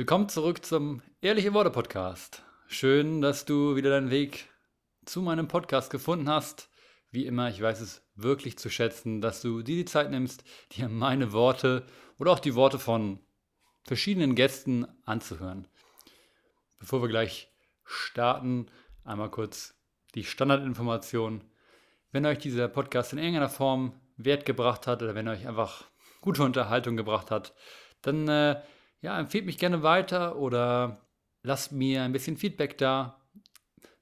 Willkommen zurück zum Ehrliche Worte Podcast. Schön, dass du wieder deinen Weg zu meinem Podcast gefunden hast. Wie immer, ich weiß es wirklich zu schätzen, dass du dir die Zeit nimmst, dir meine Worte oder auch die Worte von verschiedenen Gästen anzuhören. Bevor wir gleich starten, einmal kurz die Standardinformation. Wenn euch dieser Podcast in irgendeiner Form Wert gebracht hat oder wenn euch einfach gute Unterhaltung gebracht hat, dann äh, ja, empfehlt mich gerne weiter oder lasst mir ein bisschen Feedback da.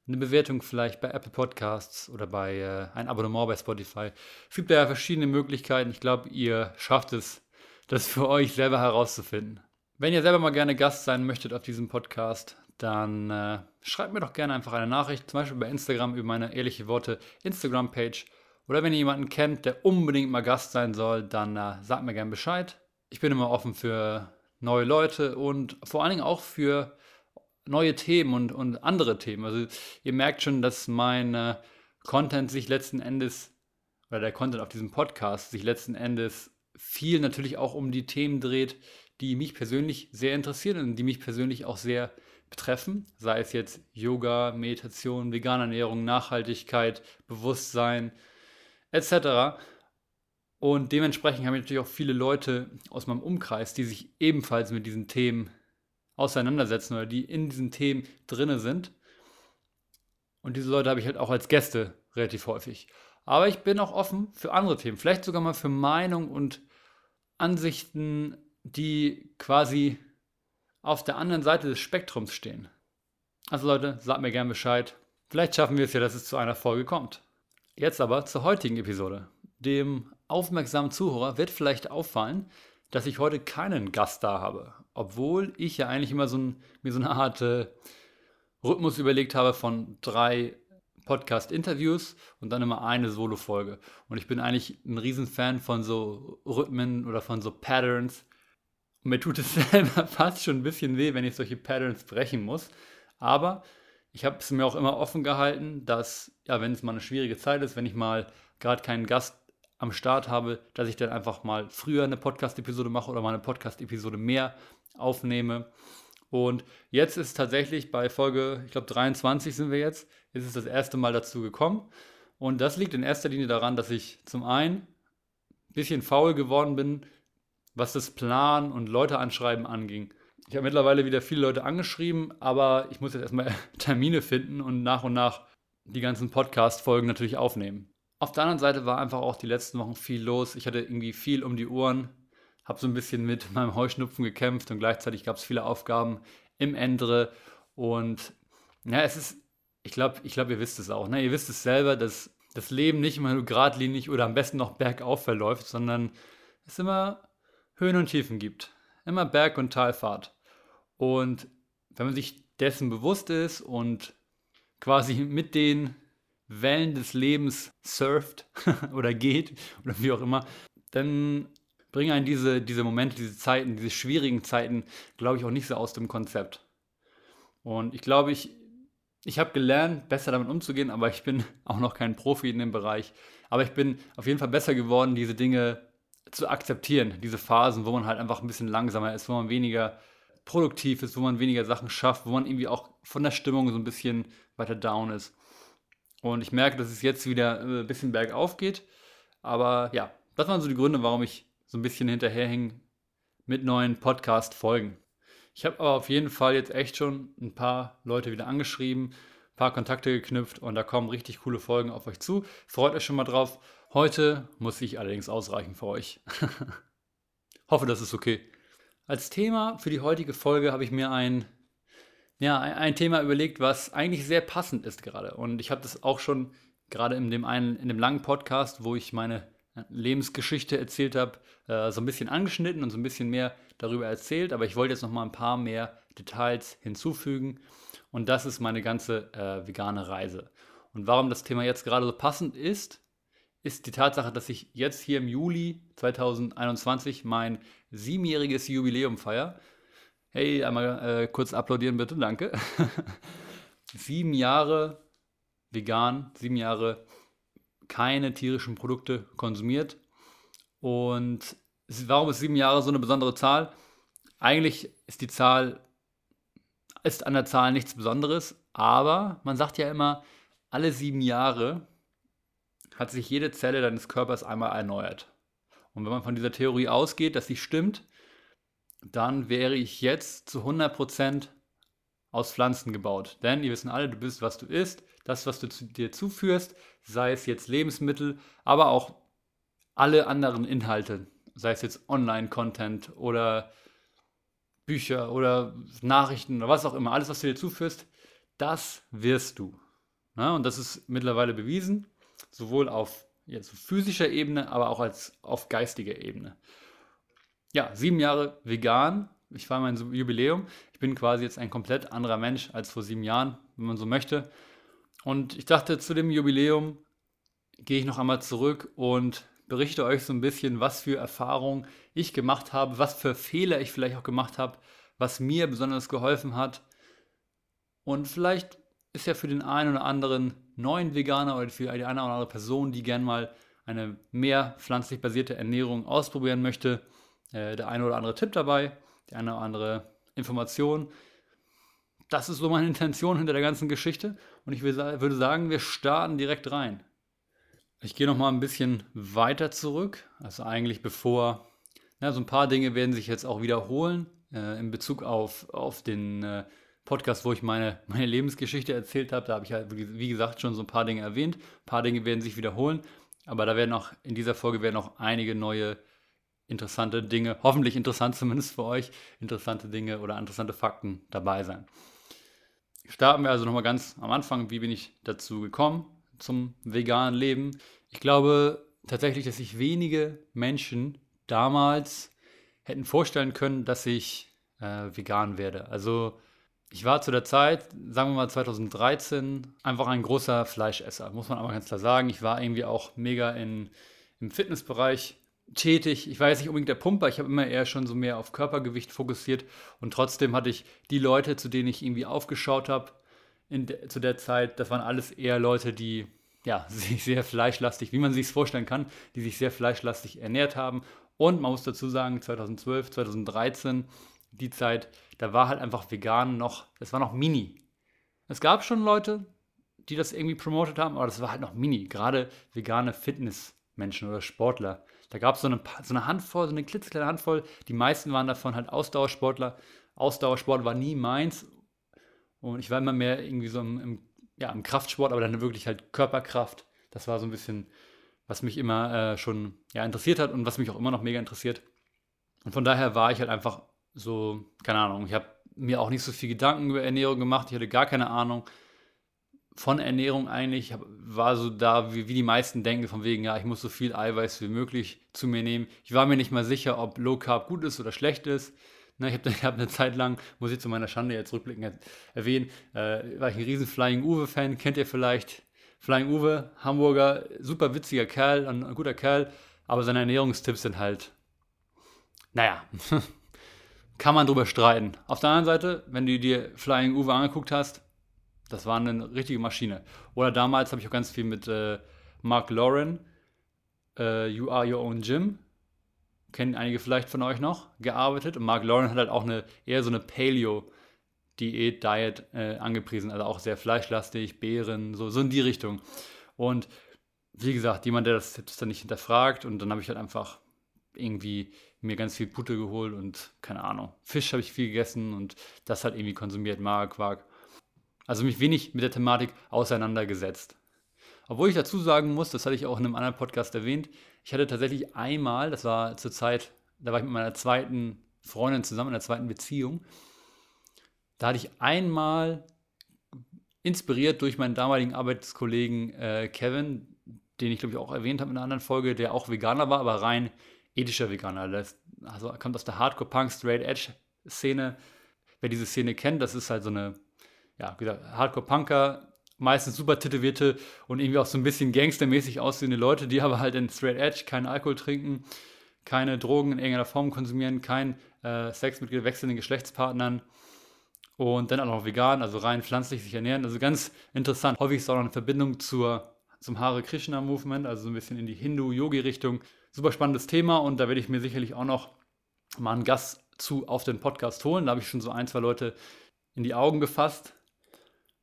Eine Bewertung vielleicht bei Apple Podcasts oder bei äh, ein Abonnement bei Spotify. Es gibt ja verschiedene Möglichkeiten. Ich glaube, ihr schafft es, das für euch selber herauszufinden. Wenn ihr selber mal gerne Gast sein möchtet auf diesem Podcast, dann äh, schreibt mir doch gerne einfach eine Nachricht, zum Beispiel bei Instagram über meine ehrliche Worte Instagram-Page. Oder wenn ihr jemanden kennt, der unbedingt mal Gast sein soll, dann äh, sagt mir gerne Bescheid. Ich bin immer offen für neue Leute und vor allen Dingen auch für neue Themen und, und andere Themen. Also ihr merkt schon, dass mein äh, Content sich letzten Endes, oder der Content auf diesem Podcast sich letzten Endes viel natürlich auch um die Themen dreht, die mich persönlich sehr interessieren und die mich persönlich auch sehr betreffen, sei es jetzt Yoga, Meditation, vegane Ernährung, Nachhaltigkeit, Bewusstsein etc. Und dementsprechend habe ich natürlich auch viele Leute aus meinem Umkreis, die sich ebenfalls mit diesen Themen auseinandersetzen oder die in diesen Themen drinne sind. Und diese Leute habe ich halt auch als Gäste relativ häufig. Aber ich bin auch offen für andere Themen, vielleicht sogar mal für Meinungen und Ansichten, die quasi auf der anderen Seite des Spektrums stehen. Also Leute, sagt mir gerne Bescheid. Vielleicht schaffen wir es ja, dass es zu einer Folge kommt. Jetzt aber zur heutigen Episode. Dem aufmerksamen Zuhörer wird vielleicht auffallen, dass ich heute keinen Gast da habe. Obwohl ich ja eigentlich immer so ein, mir so eine Art äh, Rhythmus überlegt habe von drei Podcast-Interviews und dann immer eine Solo-Folge. Und ich bin eigentlich ein Riesenfan von so Rhythmen oder von so Patterns. Und mir tut es selber fast schon ein bisschen weh, wenn ich solche Patterns brechen muss. Aber ich habe es mir auch immer offen gehalten, dass, ja, wenn es mal eine schwierige Zeit ist, wenn ich mal gerade keinen Gast am Start habe, dass ich dann einfach mal früher eine Podcast-Episode mache oder mal eine Podcast-Episode mehr aufnehme. Und jetzt ist tatsächlich bei Folge, ich glaube 23 sind wir jetzt, ist es das erste Mal dazu gekommen. Und das liegt in erster Linie daran, dass ich zum einen ein bisschen faul geworden bin, was das Plan und Leute anschreiben anging. Ich habe mittlerweile wieder viele Leute angeschrieben, aber ich muss jetzt erstmal Termine finden und nach und nach die ganzen Podcast-Folgen natürlich aufnehmen. Auf der anderen Seite war einfach auch die letzten Wochen viel los. Ich hatte irgendwie viel um die Ohren, habe so ein bisschen mit meinem Heuschnupfen gekämpft und gleichzeitig gab es viele Aufgaben im Ende. Und ja, es ist, ich glaube, ich glaube, ihr wisst es auch. Ne? Ihr wisst es selber, dass das Leben nicht immer nur geradlinig oder am besten noch bergauf verläuft, sondern es immer Höhen und Tiefen gibt. Immer Berg- und Talfahrt. Und wenn man sich dessen bewusst ist und quasi mit den Wellen des Lebens surft oder geht oder wie auch immer, dann bringen einen diese, diese Momente, diese Zeiten, diese schwierigen Zeiten, glaube ich, auch nicht so aus dem Konzept. Und ich glaube, ich, ich habe gelernt, besser damit umzugehen, aber ich bin auch noch kein Profi in dem Bereich. Aber ich bin auf jeden Fall besser geworden, diese Dinge zu akzeptieren, diese Phasen, wo man halt einfach ein bisschen langsamer ist, wo man weniger produktiv ist, wo man weniger Sachen schafft, wo man irgendwie auch von der Stimmung so ein bisschen weiter down ist. Und ich merke, dass es jetzt wieder äh, ein bisschen bergauf geht. Aber ja, das waren so die Gründe, warum ich so ein bisschen hinterherhänge mit neuen Podcast-Folgen. Ich habe aber auf jeden Fall jetzt echt schon ein paar Leute wieder angeschrieben, ein paar Kontakte geknüpft und da kommen richtig coole Folgen auf euch zu. Freut euch schon mal drauf. Heute muss ich allerdings ausreichen für euch. Hoffe, das ist okay. Als Thema für die heutige Folge habe ich mir ein ja, ein Thema überlegt, was eigentlich sehr passend ist gerade. Und ich habe das auch schon gerade in dem einen, in dem langen Podcast, wo ich meine Lebensgeschichte erzählt habe, äh, so ein bisschen angeschnitten und so ein bisschen mehr darüber erzählt. Aber ich wollte jetzt noch mal ein paar mehr Details hinzufügen. Und das ist meine ganze äh, vegane Reise. Und warum das Thema jetzt gerade so passend ist, ist die Tatsache, dass ich jetzt hier im Juli 2021 mein siebenjähriges Jubiläum feiere. Hey, einmal äh, kurz applaudieren bitte, danke. sieben Jahre vegan, sieben Jahre keine tierischen Produkte konsumiert. Und warum ist sieben Jahre so eine besondere Zahl? eigentlich ist die Zahl, ist an der Zahl nichts Besonderes, aber man sagt ja immer, alle sieben Jahre hat sich jede Zelle deines Körpers einmal erneuert. Und wenn man von dieser Theorie ausgeht, dass sie stimmt, dann wäre ich jetzt zu 100% aus Pflanzen gebaut. Denn ihr wissen alle, du bist, was du isst, das, was du zu dir zuführst, sei es jetzt Lebensmittel, aber auch alle anderen Inhalte, sei es jetzt Online-Content oder Bücher oder Nachrichten oder was auch immer, alles, was du dir zuführst, das wirst du. Ja, und das ist mittlerweile bewiesen, sowohl auf jetzt physischer Ebene, aber auch als auf geistiger Ebene. Ja, sieben Jahre vegan. Ich feiere mein Jubiläum. Ich bin quasi jetzt ein komplett anderer Mensch als vor sieben Jahren, wenn man so möchte. Und ich dachte, zu dem Jubiläum gehe ich noch einmal zurück und berichte euch so ein bisschen, was für Erfahrungen ich gemacht habe, was für Fehler ich vielleicht auch gemacht habe, was mir besonders geholfen hat. Und vielleicht ist ja für den einen oder anderen neuen Veganer oder für die eine oder andere Person, die gern mal eine mehr pflanzlich basierte Ernährung ausprobieren möchte, äh, der eine oder andere Tipp dabei, die eine oder andere Information. Das ist so meine Intention hinter der ganzen Geschichte und ich würde sagen, wir starten direkt rein. Ich gehe noch mal ein bisschen weiter zurück, also eigentlich bevor, ja, so ein paar Dinge werden sich jetzt auch wiederholen äh, in Bezug auf, auf den äh, Podcast, wo ich meine, meine Lebensgeschichte erzählt habe. Da habe ich halt, wie gesagt, schon so ein paar Dinge erwähnt. Ein paar Dinge werden sich wiederholen, aber da werden auch in dieser Folge werden auch einige neue interessante Dinge, hoffentlich interessant zumindest für euch, interessante Dinge oder interessante Fakten dabei sein. Starten wir also nochmal ganz am Anfang. Wie bin ich dazu gekommen zum veganen Leben? Ich glaube tatsächlich, dass sich wenige Menschen damals hätten vorstellen können, dass ich äh, vegan werde. Also ich war zu der Zeit, sagen wir mal 2013, einfach ein großer Fleischesser, muss man aber ganz klar sagen. Ich war irgendwie auch mega in, im Fitnessbereich tätig. Ich war jetzt nicht unbedingt der Pumper, ich habe immer eher schon so mehr auf Körpergewicht fokussiert und trotzdem hatte ich die Leute, zu denen ich irgendwie aufgeschaut habe, de, zu der Zeit, das waren alles eher Leute, die ja, sich sehr fleischlastig, wie man sich es vorstellen kann, die sich sehr fleischlastig ernährt haben. Und man muss dazu sagen, 2012, 2013, die Zeit, da war halt einfach vegan noch, das war noch mini. Es gab schon Leute, die das irgendwie promotet haben, aber das war halt noch mini. Gerade vegane Fitnessmenschen oder Sportler. Da gab es so eine, so eine Handvoll, so eine klitzekleine Handvoll. Die meisten waren davon halt Ausdauersportler. Ausdauersport war nie meins. Und ich war immer mehr irgendwie so im, im, ja, im Kraftsport, aber dann wirklich halt Körperkraft. Das war so ein bisschen, was mich immer äh, schon ja, interessiert hat und was mich auch immer noch mega interessiert. Und von daher war ich halt einfach so, keine Ahnung, ich habe mir auch nicht so viel Gedanken über Ernährung gemacht, ich hatte gar keine Ahnung von Ernährung eigentlich, ich war so da, wie, wie die meisten denken, von wegen, ja, ich muss so viel Eiweiß wie möglich zu mir nehmen. Ich war mir nicht mal sicher, ob Low Carb gut ist oder schlecht ist. Ne, ich habe hab eine Zeit lang, muss ich zu meiner Schande jetzt rückblicken erwähnen, äh, war ich ein riesen Flying Uwe-Fan, kennt ihr vielleicht? Flying Uwe, Hamburger, super witziger Kerl, ein, ein guter Kerl, aber seine Ernährungstipps sind halt, naja, kann man drüber streiten. Auf der anderen Seite, wenn du dir Flying Uwe angeguckt hast, das war eine richtige Maschine. Oder damals habe ich auch ganz viel mit äh, Mark Lauren, äh, You Are Your Own Gym, kennen einige vielleicht von euch noch, gearbeitet. Und Mark Lauren hat halt auch eine eher so eine Paleo-Diät, Diet äh, angepriesen. Also auch sehr fleischlastig, Beeren, so, so in die Richtung. Und wie gesagt, jemand, der das, das dann nicht hinterfragt. Und dann habe ich halt einfach irgendwie mir ganz viel Putte geholt und keine Ahnung. Fisch habe ich viel gegessen und das halt irgendwie konsumiert, Magerquark. Also mich wenig mit der Thematik auseinandergesetzt. Obwohl ich dazu sagen muss, das hatte ich auch in einem anderen Podcast erwähnt, ich hatte tatsächlich einmal, das war zur Zeit, da war ich mit meiner zweiten Freundin zusammen in der zweiten Beziehung, da hatte ich einmal inspiriert durch meinen damaligen Arbeitskollegen äh, Kevin, den ich glaube ich auch erwähnt habe in einer anderen Folge, der auch Veganer war, aber rein ethischer Veganer. Der also kommt aus der Hardcore-Punk, Straight-Edge-Szene. Wer diese Szene kennt, das ist halt so eine, ja, wie gesagt, Hardcore-Punker, meistens super tätowierte und irgendwie auch so ein bisschen gangstermäßig aussehende Leute, die aber halt in Straight Edge keinen Alkohol trinken, keine Drogen in irgendeiner Form konsumieren, kein äh, Sex mit wechselnden Geschlechtspartnern und dann auch noch vegan, also rein pflanzlich sich ernähren. Also ganz interessant. Häufig ist auch noch eine Verbindung zur, zum Hare Krishna Movement, also so ein bisschen in die Hindu-Yogi-Richtung. Super spannendes Thema und da werde ich mir sicherlich auch noch mal einen Gast zu auf den Podcast holen. Da habe ich schon so ein, zwei Leute in die Augen gefasst.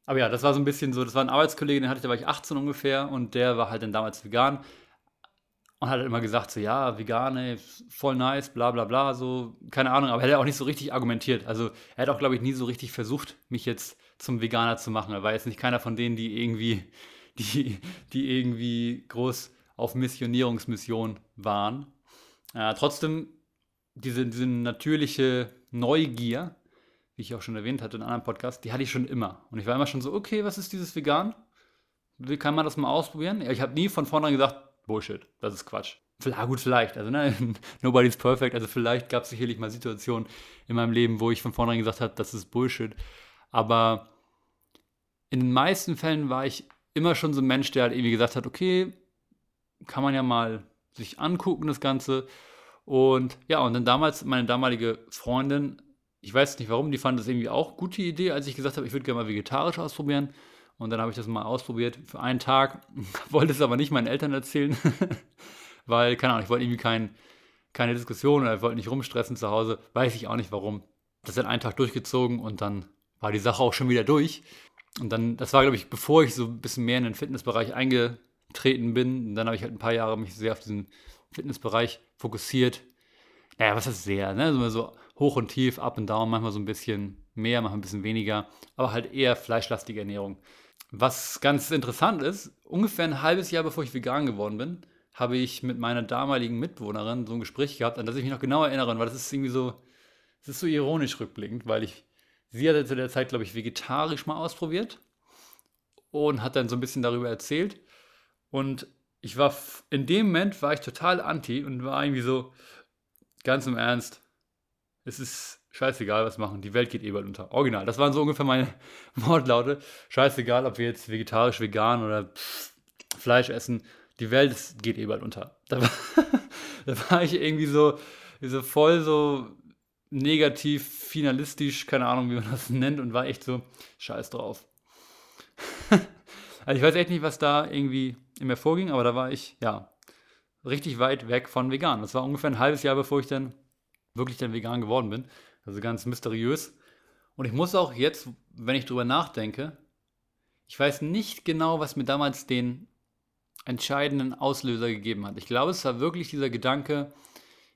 Aber ja, das war so ein bisschen so, das war ein Arbeitskollege, den hatte ich, da war ich 18 ungefähr und der war halt dann damals vegan und hat halt immer gesagt, so ja, vegan, ey, voll nice, bla bla bla, so, keine Ahnung, aber er hat auch nicht so richtig argumentiert. Also er hat auch, glaube ich, nie so richtig versucht, mich jetzt zum Veganer zu machen. Er war jetzt nicht keiner von denen, die irgendwie, die, die irgendwie groß auf Missionierungsmission waren. Äh, trotzdem, diese, diese natürliche Neugier, wie ich auch schon erwähnt hatte in einem anderen Podcast, die hatte ich schon immer. Und ich war immer schon so, okay, was ist dieses Vegan? Wie kann man das mal ausprobieren? Ja, ich habe nie von vornherein gesagt, Bullshit, das ist Quatsch. Vielleicht, gut, vielleicht. Also, ne, nobody's perfect. Also, vielleicht gab es sicherlich mal Situationen in meinem Leben, wo ich von vornherein gesagt habe, das ist Bullshit. Aber in den meisten Fällen war ich immer schon so ein Mensch, der halt irgendwie gesagt hat, okay, kann man ja mal sich angucken, das Ganze. Und ja, und dann damals meine damalige Freundin, ich weiß nicht warum, die fand das irgendwie auch gute Idee, als ich gesagt habe, ich würde gerne mal vegetarisch ausprobieren. Und dann habe ich das mal ausprobiert für einen Tag, wollte es aber nicht meinen Eltern erzählen, weil, keine Ahnung, ich wollte irgendwie kein, keine Diskussion oder ich wollte nicht rumstressen zu Hause, weiß ich auch nicht warum. Das hat einen Tag durchgezogen und dann war die Sache auch schon wieder durch. Und dann, das war, glaube ich, bevor ich so ein bisschen mehr in den Fitnessbereich eingetreten bin. Und dann habe ich halt ein paar Jahre mich sehr auf diesen Fitnessbereich fokussiert. Naja, was ist sehr, ne? So, so hoch und tief, up und down, manchmal so ein bisschen mehr, manchmal ein bisschen weniger, aber halt eher fleischlastige Ernährung. Was ganz interessant ist, ungefähr ein halbes Jahr bevor ich vegan geworden bin, habe ich mit meiner damaligen Mitbewohnerin so ein Gespräch gehabt, an das ich mich noch genau erinnere, weil das ist irgendwie so, es ist so ironisch rückblickend, weil ich, sie hatte zu der Zeit, glaube ich, vegetarisch mal ausprobiert und hat dann so ein bisschen darüber erzählt. Und ich war, in dem Moment war ich total anti und war irgendwie so, ganz im Ernst, es ist scheißegal, was machen, die Welt geht eh bald unter. Original, das waren so ungefähr meine Wortlaute. Scheißegal, ob wir jetzt vegetarisch, vegan oder pff, Fleisch essen, die Welt geht eh bald unter. Da war, da war ich irgendwie so, so voll so negativ, finalistisch, keine Ahnung, wie man das nennt, und war echt so, scheiß drauf. also ich weiß echt nicht, was da irgendwie in mir vorging, aber da war ich, ja, richtig weit weg von vegan. Das war ungefähr ein halbes Jahr, bevor ich dann wirklich dann vegan geworden bin. Also ganz mysteriös. Und ich muss auch jetzt, wenn ich drüber nachdenke, ich weiß nicht genau, was mir damals den entscheidenden Auslöser gegeben hat. Ich glaube, es war wirklich dieser Gedanke,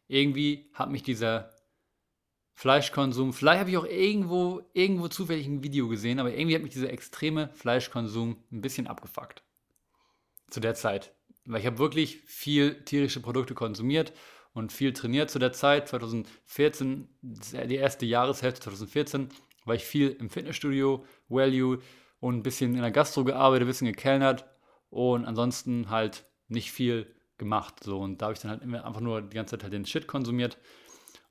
irgendwie hat mich dieser Fleischkonsum, vielleicht habe ich auch irgendwo, irgendwo zufällig ein Video gesehen, aber irgendwie hat mich dieser extreme Fleischkonsum ein bisschen abgefuckt. Zu der Zeit. Weil ich habe wirklich viel tierische Produkte konsumiert und viel trainiert zu der Zeit. 2014, die erste Jahreshälfte 2014, war ich viel im Fitnessstudio, Value und ein bisschen in der Gastro gearbeitet, ein bisschen gekellnert und ansonsten halt nicht viel gemacht. So. Und da habe ich dann halt einfach nur die ganze Zeit halt den Shit konsumiert.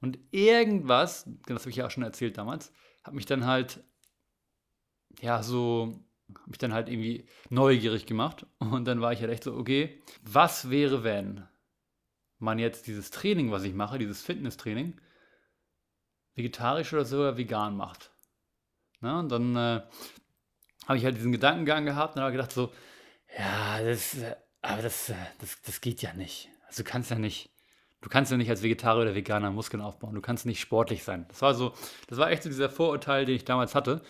Und irgendwas, das habe ich ja auch schon erzählt damals, hat mich dann halt, ja, so, mich dann halt irgendwie neugierig gemacht. Und dann war ich halt echt so, okay, was wäre, wenn man jetzt dieses Training, was ich mache, dieses Fitnesstraining, vegetarisch oder sogar vegan macht. Na, und dann äh, habe ich halt diesen Gedankengang gehabt und habe gedacht so, ja, das, aber das, das, das geht ja nicht. Also du kannst ja nicht, du kannst ja nicht als Vegetarier oder Veganer Muskeln aufbauen. Du kannst nicht sportlich sein. Das war so, das war echt so dieser Vorurteil, den ich damals hatte.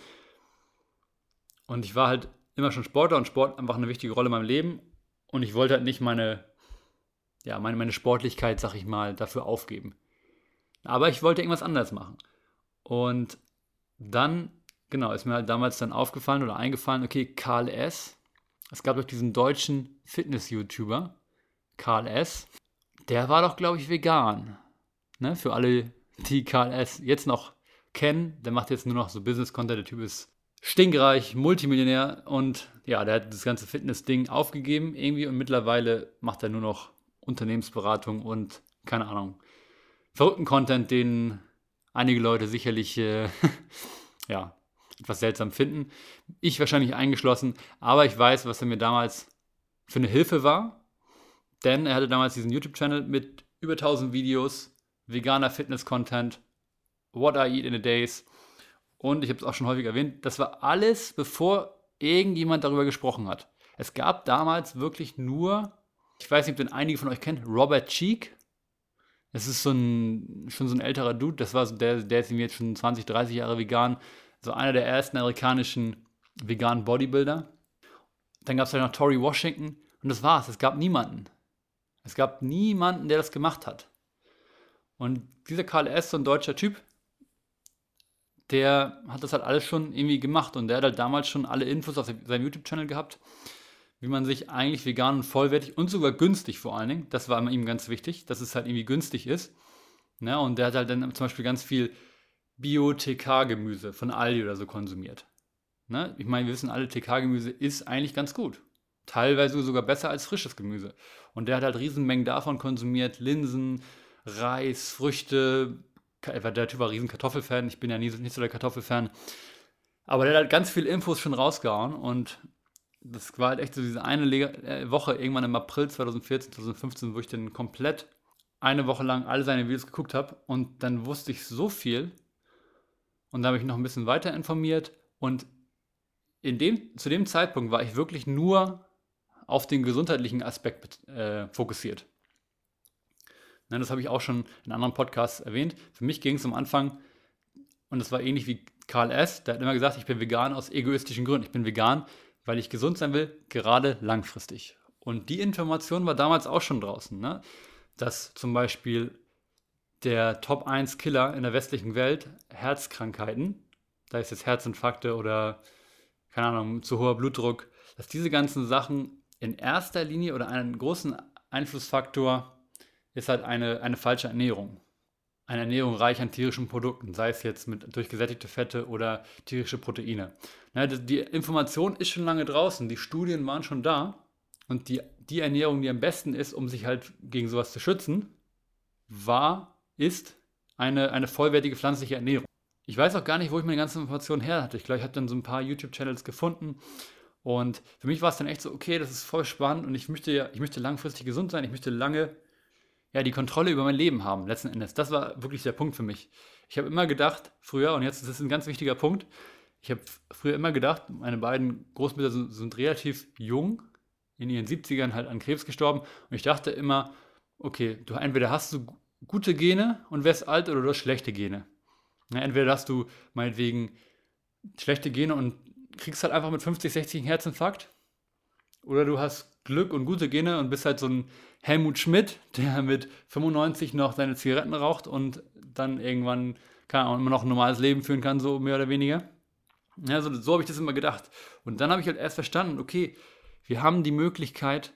Und ich war halt immer schon Sportler und Sport einfach eine wichtige Rolle in meinem Leben. Und ich wollte halt nicht meine ja, meine, meine Sportlichkeit, sag ich mal, dafür aufgeben. Aber ich wollte irgendwas anderes machen. Und dann, genau, ist mir halt damals dann aufgefallen oder eingefallen, okay, Karl S. Es gab doch diesen deutschen Fitness-YouTuber, Karl S. Der war doch, glaube ich, vegan. Ne? Für alle, die Karl S. jetzt noch kennen, der macht jetzt nur noch so Business-Content. Der Typ ist stinkreich, Multimillionär und ja, der hat das ganze Fitness-Ding aufgegeben irgendwie und mittlerweile macht er nur noch Unternehmensberatung und keine Ahnung, verrückten Content, den einige Leute sicherlich äh, ja, etwas seltsam finden. Ich wahrscheinlich eingeschlossen, aber ich weiß, was er mir damals für eine Hilfe war. Denn er hatte damals diesen YouTube-Channel mit über 1000 Videos, veganer Fitness-Content, What I Eat in a Days. Und ich habe es auch schon häufig erwähnt, das war alles, bevor irgendjemand darüber gesprochen hat. Es gab damals wirklich nur ich weiß nicht, ob den einige von euch kennt, Robert Cheek. Es ist so ein, schon so ein älterer Dude, das war so, der, der ist jetzt schon 20, 30 Jahre vegan. So einer der ersten amerikanischen veganen Bodybuilder. Dann gab es halt noch Tory Washington und das war's. Es gab niemanden. Es gab niemanden, der das gemacht hat. Und dieser Karl S., so ein deutscher Typ, der hat das halt alles schon irgendwie gemacht und der hat halt damals schon alle Infos auf seinem YouTube-Channel gehabt, wie man sich eigentlich vegan und vollwertig und sogar günstig vor allen Dingen, das war ihm ganz wichtig, dass es halt irgendwie günstig ist. Ne? Und der hat halt dann zum Beispiel ganz viel Bio-TK-Gemüse von Aldi oder so konsumiert. Ne? Ich meine, wir wissen alle, TK-Gemüse ist eigentlich ganz gut. Teilweise sogar besser als frisches Gemüse. Und der hat halt Riesenmengen davon konsumiert. Linsen, Reis, Früchte. Der Typ war riesen Kartoffelfan. Ich bin ja nie, nicht so der Kartoffelfan. Aber der hat halt ganz viele Infos schon rausgehauen. Und das war halt echt so diese eine äh, Woche, irgendwann im April 2014, 2015, wo ich dann komplett eine Woche lang alle seine Videos geguckt habe. Und dann wusste ich so viel. Und da habe ich noch ein bisschen weiter informiert. Und in dem, zu dem Zeitpunkt war ich wirklich nur auf den gesundheitlichen Aspekt äh, fokussiert. Nein, das habe ich auch schon in anderen Podcasts erwähnt. Für mich ging es am Anfang, und das war ähnlich wie Karl S., der hat immer gesagt, ich bin vegan aus egoistischen Gründen. Ich bin vegan, weil ich gesund sein will, gerade langfristig. Und die Information war damals auch schon draußen, ne? dass zum Beispiel der Top 1 Killer in der westlichen Welt Herzkrankheiten, da ist jetzt Herzinfarkte oder keine Ahnung, zu hoher Blutdruck, dass diese ganzen Sachen in erster Linie oder einen großen Einflussfaktor ist halt eine, eine falsche Ernährung. Eine Ernährung reich an tierischen Produkten, sei es jetzt mit, durch gesättigte Fette oder tierische Proteine. Na, die Information ist schon lange draußen, die Studien waren schon da und die, die Ernährung, die am besten ist, um sich halt gegen sowas zu schützen, war, ist eine, eine vollwertige pflanzliche Ernährung. Ich weiß auch gar nicht, wo ich meine ganzen Informationen her hatte. Ich glaube, ich habe dann so ein paar YouTube-Channels gefunden. Und für mich war es dann echt so, okay, das ist voll spannend und ich möchte ja, ich möchte langfristig gesund sein, ich möchte lange ja, die Kontrolle über mein Leben haben, letzten Endes. Das war wirklich der Punkt für mich. Ich habe immer gedacht, früher, und jetzt ist das ein ganz wichtiger Punkt, ich habe früher immer gedacht, meine beiden Großmütter sind, sind relativ jung, in ihren 70ern halt an Krebs gestorben. Und ich dachte immer, okay, du entweder hast du gute Gene und wärst alt oder du hast schlechte Gene. Ja, entweder hast du meinetwegen schlechte Gene und kriegst halt einfach mit 50, 60 einen Herzinfarkt. Oder du hast Glück und gute Gene und bist halt so ein Helmut Schmidt, der mit 95 noch seine Zigaretten raucht und dann irgendwann kann auch immer noch ein normales Leben führen kann, so mehr oder weniger. Ja, so, so habe ich das immer gedacht. Und dann habe ich halt erst verstanden, okay, wir haben die Möglichkeit,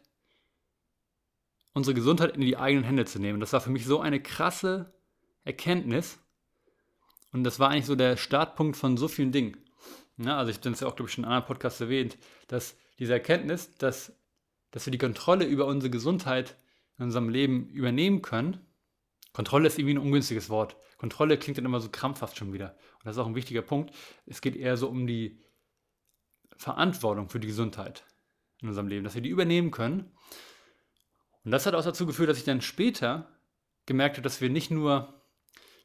unsere Gesundheit in die eigenen Hände zu nehmen. Das war für mich so eine krasse Erkenntnis, und das war eigentlich so der Startpunkt von so vielen Dingen. Ja, also ich habe das ja auch, glaube ich, schon in anderen Podcasts erwähnt, dass diese Erkenntnis, dass, dass wir die Kontrolle über unsere Gesundheit in unserem Leben übernehmen können. Kontrolle ist irgendwie ein ungünstiges Wort. Kontrolle klingt dann immer so krampfhaft schon wieder. Und das ist auch ein wichtiger Punkt. Es geht eher so um die Verantwortung für die Gesundheit in unserem Leben, dass wir die übernehmen können. Und das hat auch dazu geführt, dass ich dann später gemerkt habe, dass wir nicht nur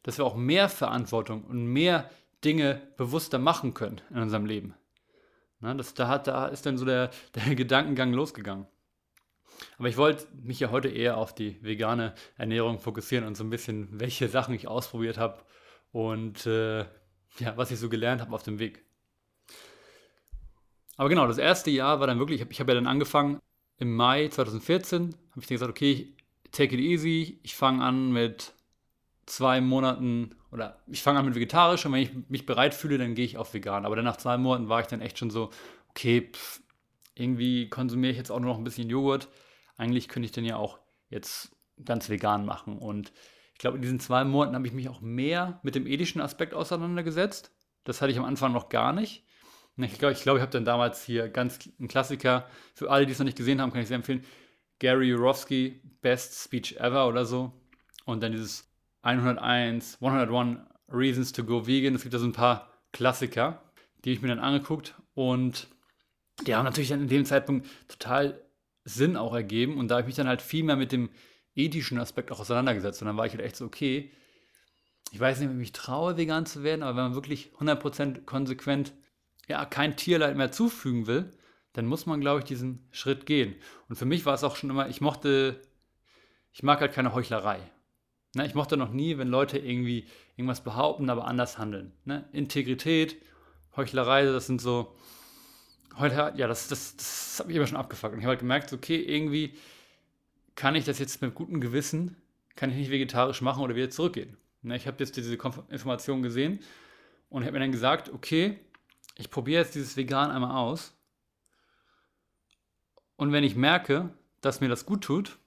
dass wir auch mehr Verantwortung und mehr Dinge bewusster machen können in unserem Leben. Na, das, da, hat, da ist dann so der, der Gedankengang losgegangen. Aber ich wollte mich ja heute eher auf die vegane Ernährung fokussieren und so ein bisschen, welche Sachen ich ausprobiert habe und äh, ja, was ich so gelernt habe auf dem Weg. Aber genau, das erste Jahr war dann wirklich, ich habe ja dann angefangen im Mai 2014, habe ich dann gesagt, okay, take it easy, ich fange an mit zwei Monaten oder ich fange an mit vegetarisch und wenn ich mich bereit fühle, dann gehe ich auf vegan. Aber dann nach zwei Monaten war ich dann echt schon so, okay, pff, irgendwie konsumiere ich jetzt auch nur noch ein bisschen Joghurt. Eigentlich könnte ich den ja auch jetzt ganz vegan machen. Und ich glaube, in diesen zwei Monaten habe ich mich auch mehr mit dem ethischen Aspekt auseinandergesetzt. Das hatte ich am Anfang noch gar nicht. Ich glaube, ich, glaub, ich habe dann damals hier ganz einen Klassiker, für alle, die es noch nicht gesehen haben, kann ich sehr empfehlen. Gary Jurowski, Best Speech Ever oder so. Und dann dieses 101, 101 Reasons to Go Vegan. Es gibt da so ein paar Klassiker, die ich mir dann angeguckt und die haben natürlich dann in dem Zeitpunkt total Sinn auch ergeben und da habe ich mich dann halt viel mehr mit dem ethischen Aspekt auch auseinandergesetzt und dann war ich halt echt so, okay, ich weiß nicht, ob ich mich traue, vegan zu werden, aber wenn man wirklich 100% konsequent ja, kein Tierleid mehr zufügen will, dann muss man, glaube ich, diesen Schritt gehen. Und für mich war es auch schon immer, ich mochte, ich mag halt keine Heuchlerei. Ne, ich mochte noch nie, wenn Leute irgendwie irgendwas behaupten, aber anders handeln. Ne? Integrität, Heuchlerei, das sind so. Heute, ja, das, das, das hat mich immer schon abgefuckt. Und ich habe halt gemerkt, okay, irgendwie kann ich das jetzt mit gutem Gewissen, kann ich nicht vegetarisch machen oder wieder zurückgehen. Ne, ich habe jetzt diese Information gesehen und habe mir dann gesagt, okay, ich probiere jetzt dieses Vegan einmal aus. Und wenn ich merke, dass mir das gut tut,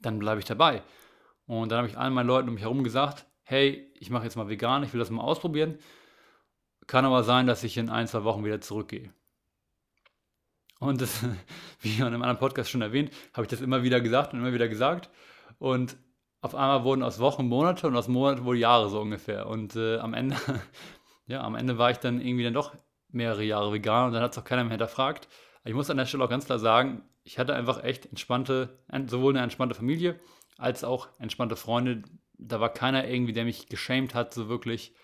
dann bleibe ich dabei. Und dann habe ich allen meinen Leuten um mich herum gesagt, hey, ich mache jetzt mal vegan, ich will das mal ausprobieren. Kann aber sein, dass ich in ein, zwei Wochen wieder zurückgehe. Und das, wie in einem anderen Podcast schon erwähnt, habe ich das immer wieder gesagt und immer wieder gesagt. Und auf einmal wurden aus Wochen Monate und aus Monaten wohl Jahre so ungefähr. Und äh, am Ende, ja, am Ende war ich dann irgendwie dann doch mehrere Jahre vegan und dann hat es auch keiner mehr hinterfragt. Ich muss an der Stelle auch ganz klar sagen, ich hatte einfach echt entspannte, sowohl eine entspannte Familie als auch entspannte Freunde. Da war keiner irgendwie, der mich geschämt hat, so wirklich.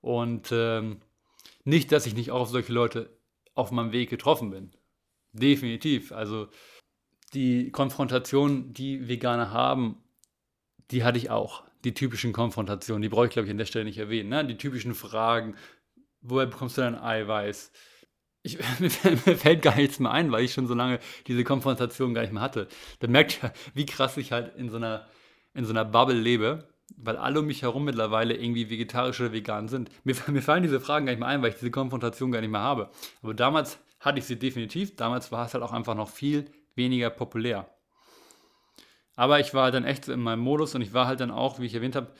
Und ähm, nicht, dass ich nicht auch auf solche Leute auf meinem Weg getroffen bin. Definitiv. Also die Konfrontation, die Veganer haben, die hatte ich auch. Die typischen Konfrontationen, die brauche ich, glaube ich, an der Stelle nicht erwähnen. Ne? Die typischen Fragen, woher bekommst du dein Eiweiß? Ich, mir, fällt gar nichts mehr ein, weil ich schon so lange diese Konfrontation gar nicht mehr hatte. Dann merkt ihr, wie krass ich halt in so einer, in so einer Bubble lebe, weil alle um mich herum mittlerweile irgendwie vegetarisch oder vegan sind. Mir, mir fallen diese Fragen gar nicht mehr ein, weil ich diese Konfrontation gar nicht mehr habe. Aber damals hatte ich sie definitiv. Damals war es halt auch einfach noch viel weniger populär. Aber ich war halt dann echt in meinem Modus und ich war halt dann auch, wie ich erwähnt habe,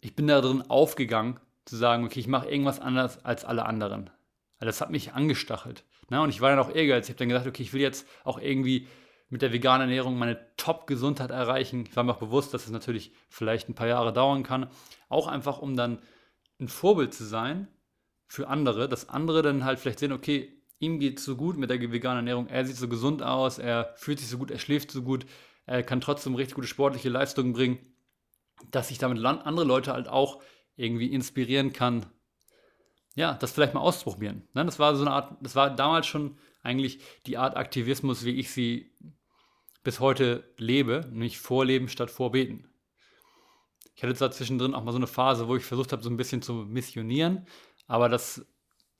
ich bin da drin aufgegangen, zu sagen, okay, ich mache irgendwas anders als alle anderen. Das hat mich angestachelt. Ne? Und ich war dann auch ehrgeizig. Ich habe dann gesagt, okay, ich will jetzt auch irgendwie mit der veganen Ernährung meine Top-Gesundheit erreichen. Ich war mir auch bewusst, dass es natürlich vielleicht ein paar Jahre dauern kann. Auch einfach, um dann ein Vorbild zu sein für andere, dass andere dann halt vielleicht sehen, okay, ihm geht es so gut mit der veganen Ernährung, er sieht so gesund aus, er fühlt sich so gut, er schläft so gut, er kann trotzdem richtig gute sportliche Leistungen bringen, dass ich damit andere Leute halt auch irgendwie inspirieren kann, ja, das vielleicht mal auszuprobieren. Ne, das war so eine Art, das war damals schon eigentlich die Art Aktivismus, wie ich sie bis heute lebe, nämlich vorleben statt vorbeten. Ich hatte zwar zwischendrin auch mal so eine Phase, wo ich versucht habe, so ein bisschen zu missionieren, aber das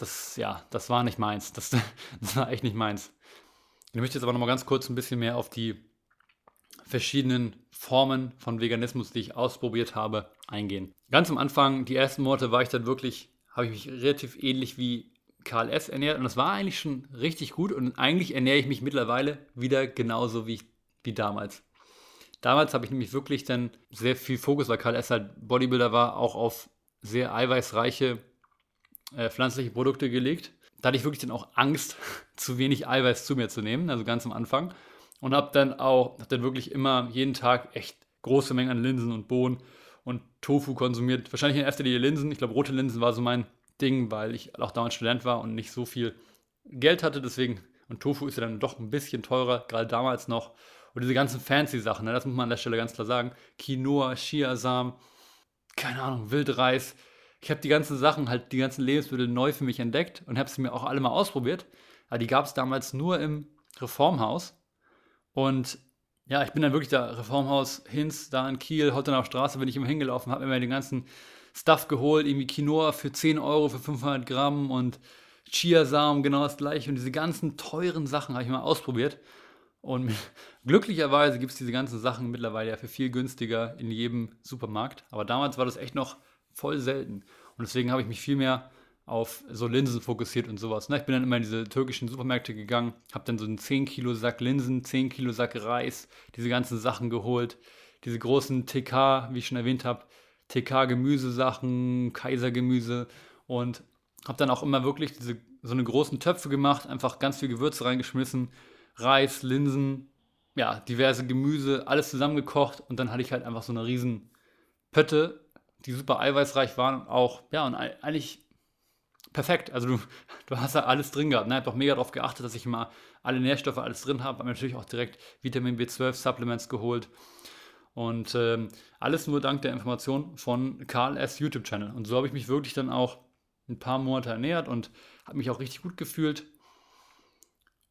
das, ja, das war nicht meins. Das, das war echt nicht meins. Ich möchte jetzt aber nochmal ganz kurz ein bisschen mehr auf die verschiedenen Formen von Veganismus, die ich ausprobiert habe, eingehen. Ganz am Anfang, die ersten Monate, war ich dann wirklich, habe ich mich relativ ähnlich wie Karl S. ernährt und das war eigentlich schon richtig gut und eigentlich ernähre ich mich mittlerweile wieder genauso wie, wie damals. Damals habe ich nämlich wirklich dann sehr viel Fokus, weil Karl S. halt Bodybuilder war, auch auf sehr eiweißreiche äh, pflanzliche Produkte gelegt. Da hatte ich wirklich dann auch Angst, zu wenig Eiweiß zu mir zu nehmen, also ganz am Anfang. Und habe dann auch, hab dann wirklich immer jeden Tag echt große Mengen an Linsen und Bohnen und Tofu konsumiert. Wahrscheinlich in erster Linie Linsen. Ich glaube, rote Linsen war so mein Ding, weil ich auch damals Student war und nicht so viel Geld hatte. Deswegen, und Tofu ist ja dann doch ein bisschen teurer, gerade damals noch. Und diese ganzen fancy Sachen, ne, das muss man an der Stelle ganz klar sagen. Quinoa, Chiasamen, keine Ahnung, Wildreis ich habe die ganzen Sachen, halt die ganzen Lebensmittel neu für mich entdeckt und habe sie mir auch alle mal ausprobiert. Aber die gab es damals nur im Reformhaus. Und ja, ich bin dann wirklich da, Reformhaus Hinz, da in Kiel, Hottenauer Straße, bin ich immer hingelaufen, habe mir den ganzen Stuff geholt, irgendwie Quinoa für 10 Euro für 500 Gramm und Chiasamen genau das gleiche. Und diese ganzen teuren Sachen habe ich mal ausprobiert. Und glücklicherweise gibt es diese ganzen Sachen mittlerweile ja für viel günstiger in jedem Supermarkt. Aber damals war das echt noch voll selten. Und deswegen habe ich mich viel mehr auf so Linsen fokussiert und sowas. Ne? Ich bin dann immer in diese türkischen Supermärkte gegangen, habe dann so einen 10 Kilo Sack Linsen, 10 Kilo Sack Reis, diese ganzen Sachen geholt, diese großen TK, wie ich schon erwähnt habe, TK-Gemüsesachen, Kaisergemüse und habe dann auch immer wirklich diese, so eine großen Töpfe gemacht, einfach ganz viel Gewürze reingeschmissen, Reis, Linsen, ja, diverse Gemüse, alles zusammengekocht und dann hatte ich halt einfach so eine riesen Pötte die super eiweißreich waren, auch, ja, und eigentlich perfekt. Also du, du hast da alles drin gehabt. Ne? Ich habe auch mega darauf geachtet, dass ich immer alle Nährstoffe alles drin habe. Habe natürlich auch direkt Vitamin B12 Supplements geholt. Und ähm, alles nur dank der Information von Karl S. YouTube-Channel. Und so habe ich mich wirklich dann auch ein paar Monate ernährt und habe mich auch richtig gut gefühlt.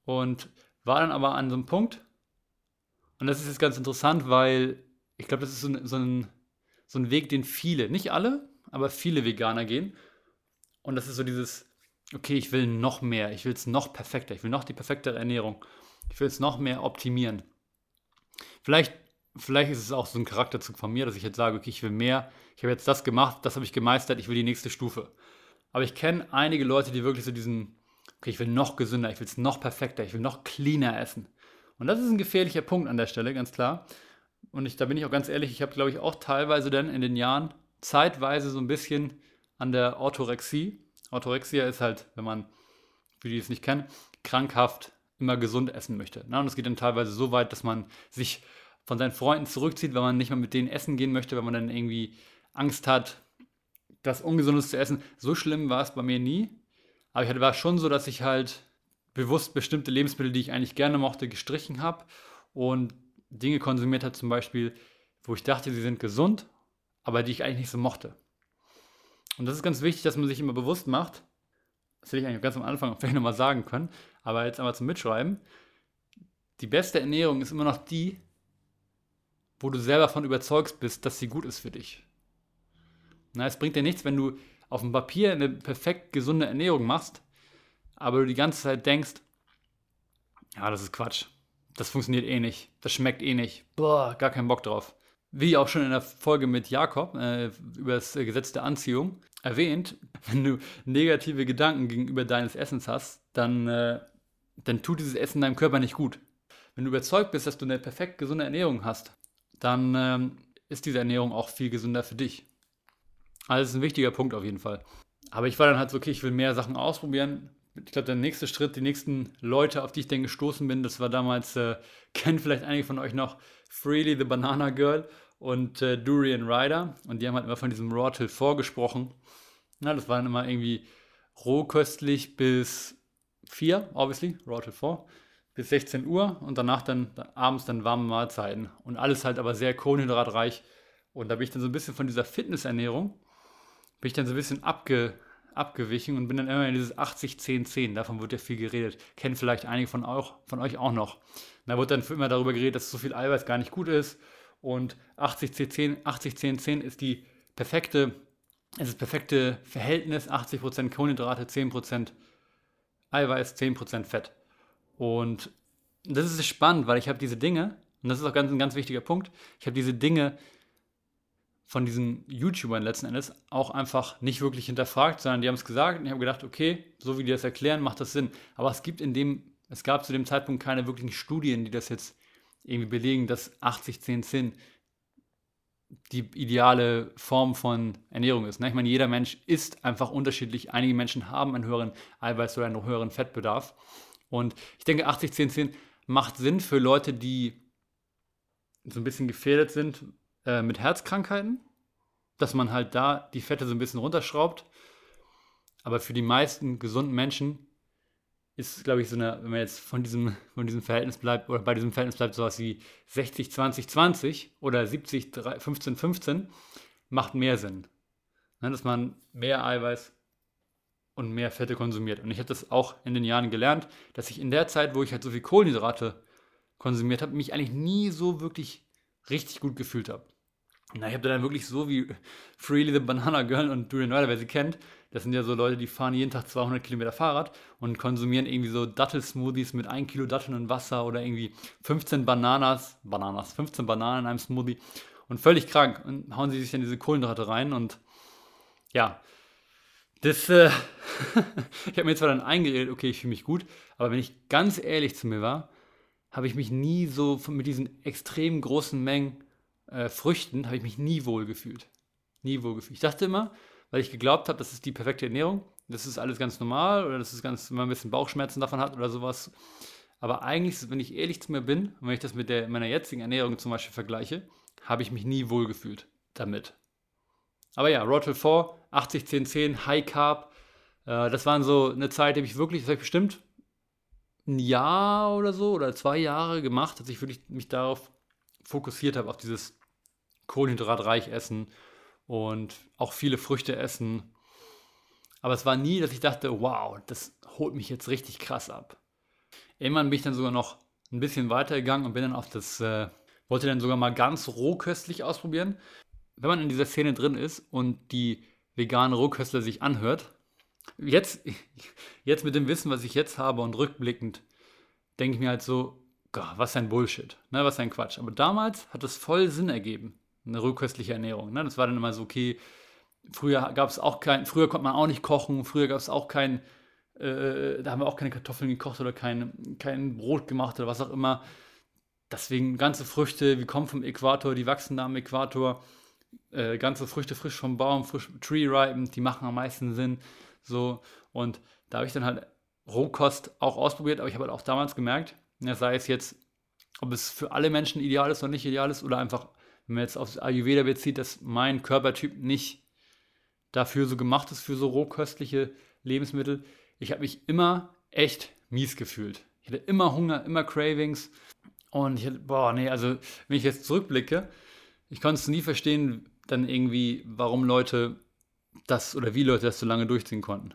Und war dann aber an so einem Punkt, und das ist jetzt ganz interessant, weil ich glaube, das ist so ein, so, ein, so ein Weg, den viele, nicht alle, aber viele Veganer gehen. Und das ist so dieses, okay, ich will noch mehr, ich will es noch perfekter, ich will noch die perfektere Ernährung, ich will es noch mehr optimieren. Vielleicht, vielleicht ist es auch so ein Charakterzug von mir, dass ich jetzt sage, okay, ich will mehr, ich habe jetzt das gemacht, das habe ich gemeistert, ich will die nächste Stufe. Aber ich kenne einige Leute, die wirklich so diesen, okay, ich will noch gesünder, ich will es noch perfekter, ich will noch cleaner essen. Und das ist ein gefährlicher Punkt an der Stelle, ganz klar. Und ich, da bin ich auch ganz ehrlich, ich habe, glaube ich, auch teilweise dann in den Jahren zeitweise so ein bisschen an der Orthorexie. Orthorexia ist halt, wenn man, wie die es nicht kennen, krankhaft immer gesund essen möchte. Und es geht dann teilweise so weit, dass man sich von seinen Freunden zurückzieht, wenn man nicht mehr mit denen essen gehen möchte, wenn man dann irgendwie Angst hat, das Ungesundes zu essen. So schlimm war es bei mir nie. Aber ich war schon so, dass ich halt bewusst bestimmte Lebensmittel, die ich eigentlich gerne mochte, gestrichen habe und Dinge konsumiert habe, zum Beispiel, wo ich dachte, sie sind gesund, aber die ich eigentlich nicht so mochte. Und das ist ganz wichtig, dass man sich immer bewusst macht, das hätte ich eigentlich ganz am Anfang vielleicht nochmal sagen können, aber jetzt einmal zum Mitschreiben. Die beste Ernährung ist immer noch die, wo du selber davon überzeugt bist, dass sie gut ist für dich. Na, es bringt dir nichts, wenn du auf dem Papier eine perfekt gesunde Ernährung machst, aber du die ganze Zeit denkst, ja, das ist Quatsch. Das funktioniert eh nicht. Das schmeckt eh nicht. Boah, gar keinen Bock drauf. Wie auch schon in der Folge mit Jakob äh, über das Gesetz der Anziehung erwähnt, wenn du negative Gedanken gegenüber deines Essens hast, dann, äh, dann tut dieses Essen deinem Körper nicht gut. Wenn du überzeugt bist, dass du eine perfekt gesunde Ernährung hast, dann ähm, ist diese Ernährung auch viel gesünder für dich. Also das ist ein wichtiger Punkt auf jeden Fall. Aber ich war dann halt so, okay, ich will mehr Sachen ausprobieren. Ich glaube, der nächste Schritt, die nächsten Leute, auf die ich dann gestoßen bin, das war damals, äh, kennen vielleicht einige von euch noch, Freely the Banana Girl und äh, Durian Rider. Und die haben halt immer von diesem Raw Till vorgesprochen. Na, das waren immer irgendwie rohköstlich bis 4, obviously, Raw Till 4, bis 16 Uhr und danach dann abends dann warme Mahlzeiten. Und alles halt aber sehr kohlenhydratreich. Und da bin ich dann so ein bisschen von dieser Fitnessernährung bin ich dann so ein bisschen abge, abgewichen und bin dann immer in dieses 80-10-10. Davon wird ja viel geredet. Kennen vielleicht einige von, auch, von euch auch noch. Da wird dann immer darüber geredet, dass so viel Eiweiß gar nicht gut ist. Und 80-10-10 80, ist die perfekte, ist das perfekte Verhältnis. 80% Kohlenhydrate, 10% Eiweiß, 10% Fett. Und das ist spannend, weil ich habe diese Dinge, und das ist auch ganz, ein ganz wichtiger Punkt, ich habe diese Dinge von diesen YouTubern letzten Endes auch einfach nicht wirklich hinterfragt, sondern die haben es gesagt und ich habe gedacht, okay, so wie die das erklären, macht das Sinn. Aber es gibt in dem, es gab zu dem Zeitpunkt keine wirklichen Studien, die das jetzt irgendwie belegen, dass 80, 10, 10 die ideale Form von Ernährung ist. Ne? Ich meine, jeder Mensch ist einfach unterschiedlich. Einige Menschen haben einen höheren Eiweiß- oder einen höheren Fettbedarf. Und ich denke, 80, 10, 10 macht Sinn für Leute, die so ein bisschen gefährdet sind, äh, mit Herzkrankheiten, dass man halt da die Fette so ein bisschen runterschraubt. Aber für die meisten gesunden Menschen ist, glaube ich, so eine, wenn man jetzt von diesem, von diesem Verhältnis bleibt, oder bei diesem Verhältnis bleibt, sowas wie 60, 20, 20 oder 70, 15, 15, macht mehr Sinn. Ne, dass man mehr Eiweiß und mehr Fette konsumiert. Und ich habe das auch in den Jahren gelernt, dass ich in der Zeit, wo ich halt so viel Kohlenhydrate konsumiert habe, mich eigentlich nie so wirklich richtig gut gefühlt habe. Na, ich habe dann wirklich so wie Freely the Banana Girl und Durian Rider, wer sie kennt, das sind ja so Leute, die fahren jeden Tag 200 Kilometer Fahrrad und konsumieren irgendwie so Dattelsmoothies mit 1 Kilo Datteln und Wasser oder irgendwie 15 Bananas, Bananas, 15 Bananen in einem Smoothie und völlig krank. Und hauen sie sich dann diese Kohlenhydrate rein und ja, das, äh, ich habe mir zwar dann eingeredet, okay, ich fühle mich gut, aber wenn ich ganz ehrlich zu mir war, habe ich mich nie so mit diesen extrem großen Mengen äh, Früchten habe ich mich nie wohl gefühlt. Nie wohl gefühlt. Ich dachte immer, weil ich geglaubt habe, das ist die perfekte Ernährung, das ist alles ganz normal oder das ist ganz, wenn man ein bisschen Bauchschmerzen davon hat oder sowas. Aber eigentlich, wenn ich ehrlich zu mir bin, und wenn ich das mit der, meiner jetzigen Ernährung zum Beispiel vergleiche, habe ich mich nie wohl gefühlt damit. Aber ja, Rotel 4, 80, 10, 10, High Carb, äh, das waren so eine Zeit, die habe ich wirklich, das habe ich bestimmt ein Jahr oder so oder zwei Jahre gemacht, dass ich wirklich mich darauf fokussiert habe, auf dieses kohlenhydratreich essen und auch viele Früchte essen. Aber es war nie, dass ich dachte, wow, das holt mich jetzt richtig krass ab. Irgendwann bin ich dann sogar noch ein bisschen weitergegangen und bin dann auf das, äh, wollte dann sogar mal ganz rohköstlich ausprobieren. Wenn man in dieser Szene drin ist und die veganen Rohköstler sich anhört, jetzt, jetzt mit dem Wissen, was ich jetzt habe und rückblickend, denke ich mir halt so, was ein Bullshit, ne, was ein Quatsch. Aber damals hat es voll Sinn ergeben, eine rohköstliche Ernährung. Ne? Das war dann immer so, okay, früher gab es auch kein, früher konnte man auch nicht kochen, früher gab es auch kein, äh, da haben wir auch keine Kartoffeln gekocht oder kein, kein Brot gemacht oder was auch immer. Deswegen ganze Früchte, die kommen vom Äquator, die wachsen da am Äquator. Äh, ganze Früchte frisch vom Baum, frisch tree ripen, die machen am meisten Sinn. So, und da habe ich dann halt Rohkost auch ausprobiert, aber ich habe halt auch damals gemerkt, ja, sei es jetzt, ob es für alle Menschen ideal ist oder nicht ideal ist, oder einfach, wenn man jetzt aufs Ayurveda bezieht, dass mein Körpertyp nicht dafür so gemacht ist, für so rohköstliche Lebensmittel. Ich habe mich immer echt mies gefühlt. Ich hatte immer Hunger, immer Cravings. Und ich hatte, boah, nee, also wenn ich jetzt zurückblicke, ich konnte es nie verstehen, dann irgendwie, warum Leute das oder wie Leute das so lange durchziehen konnten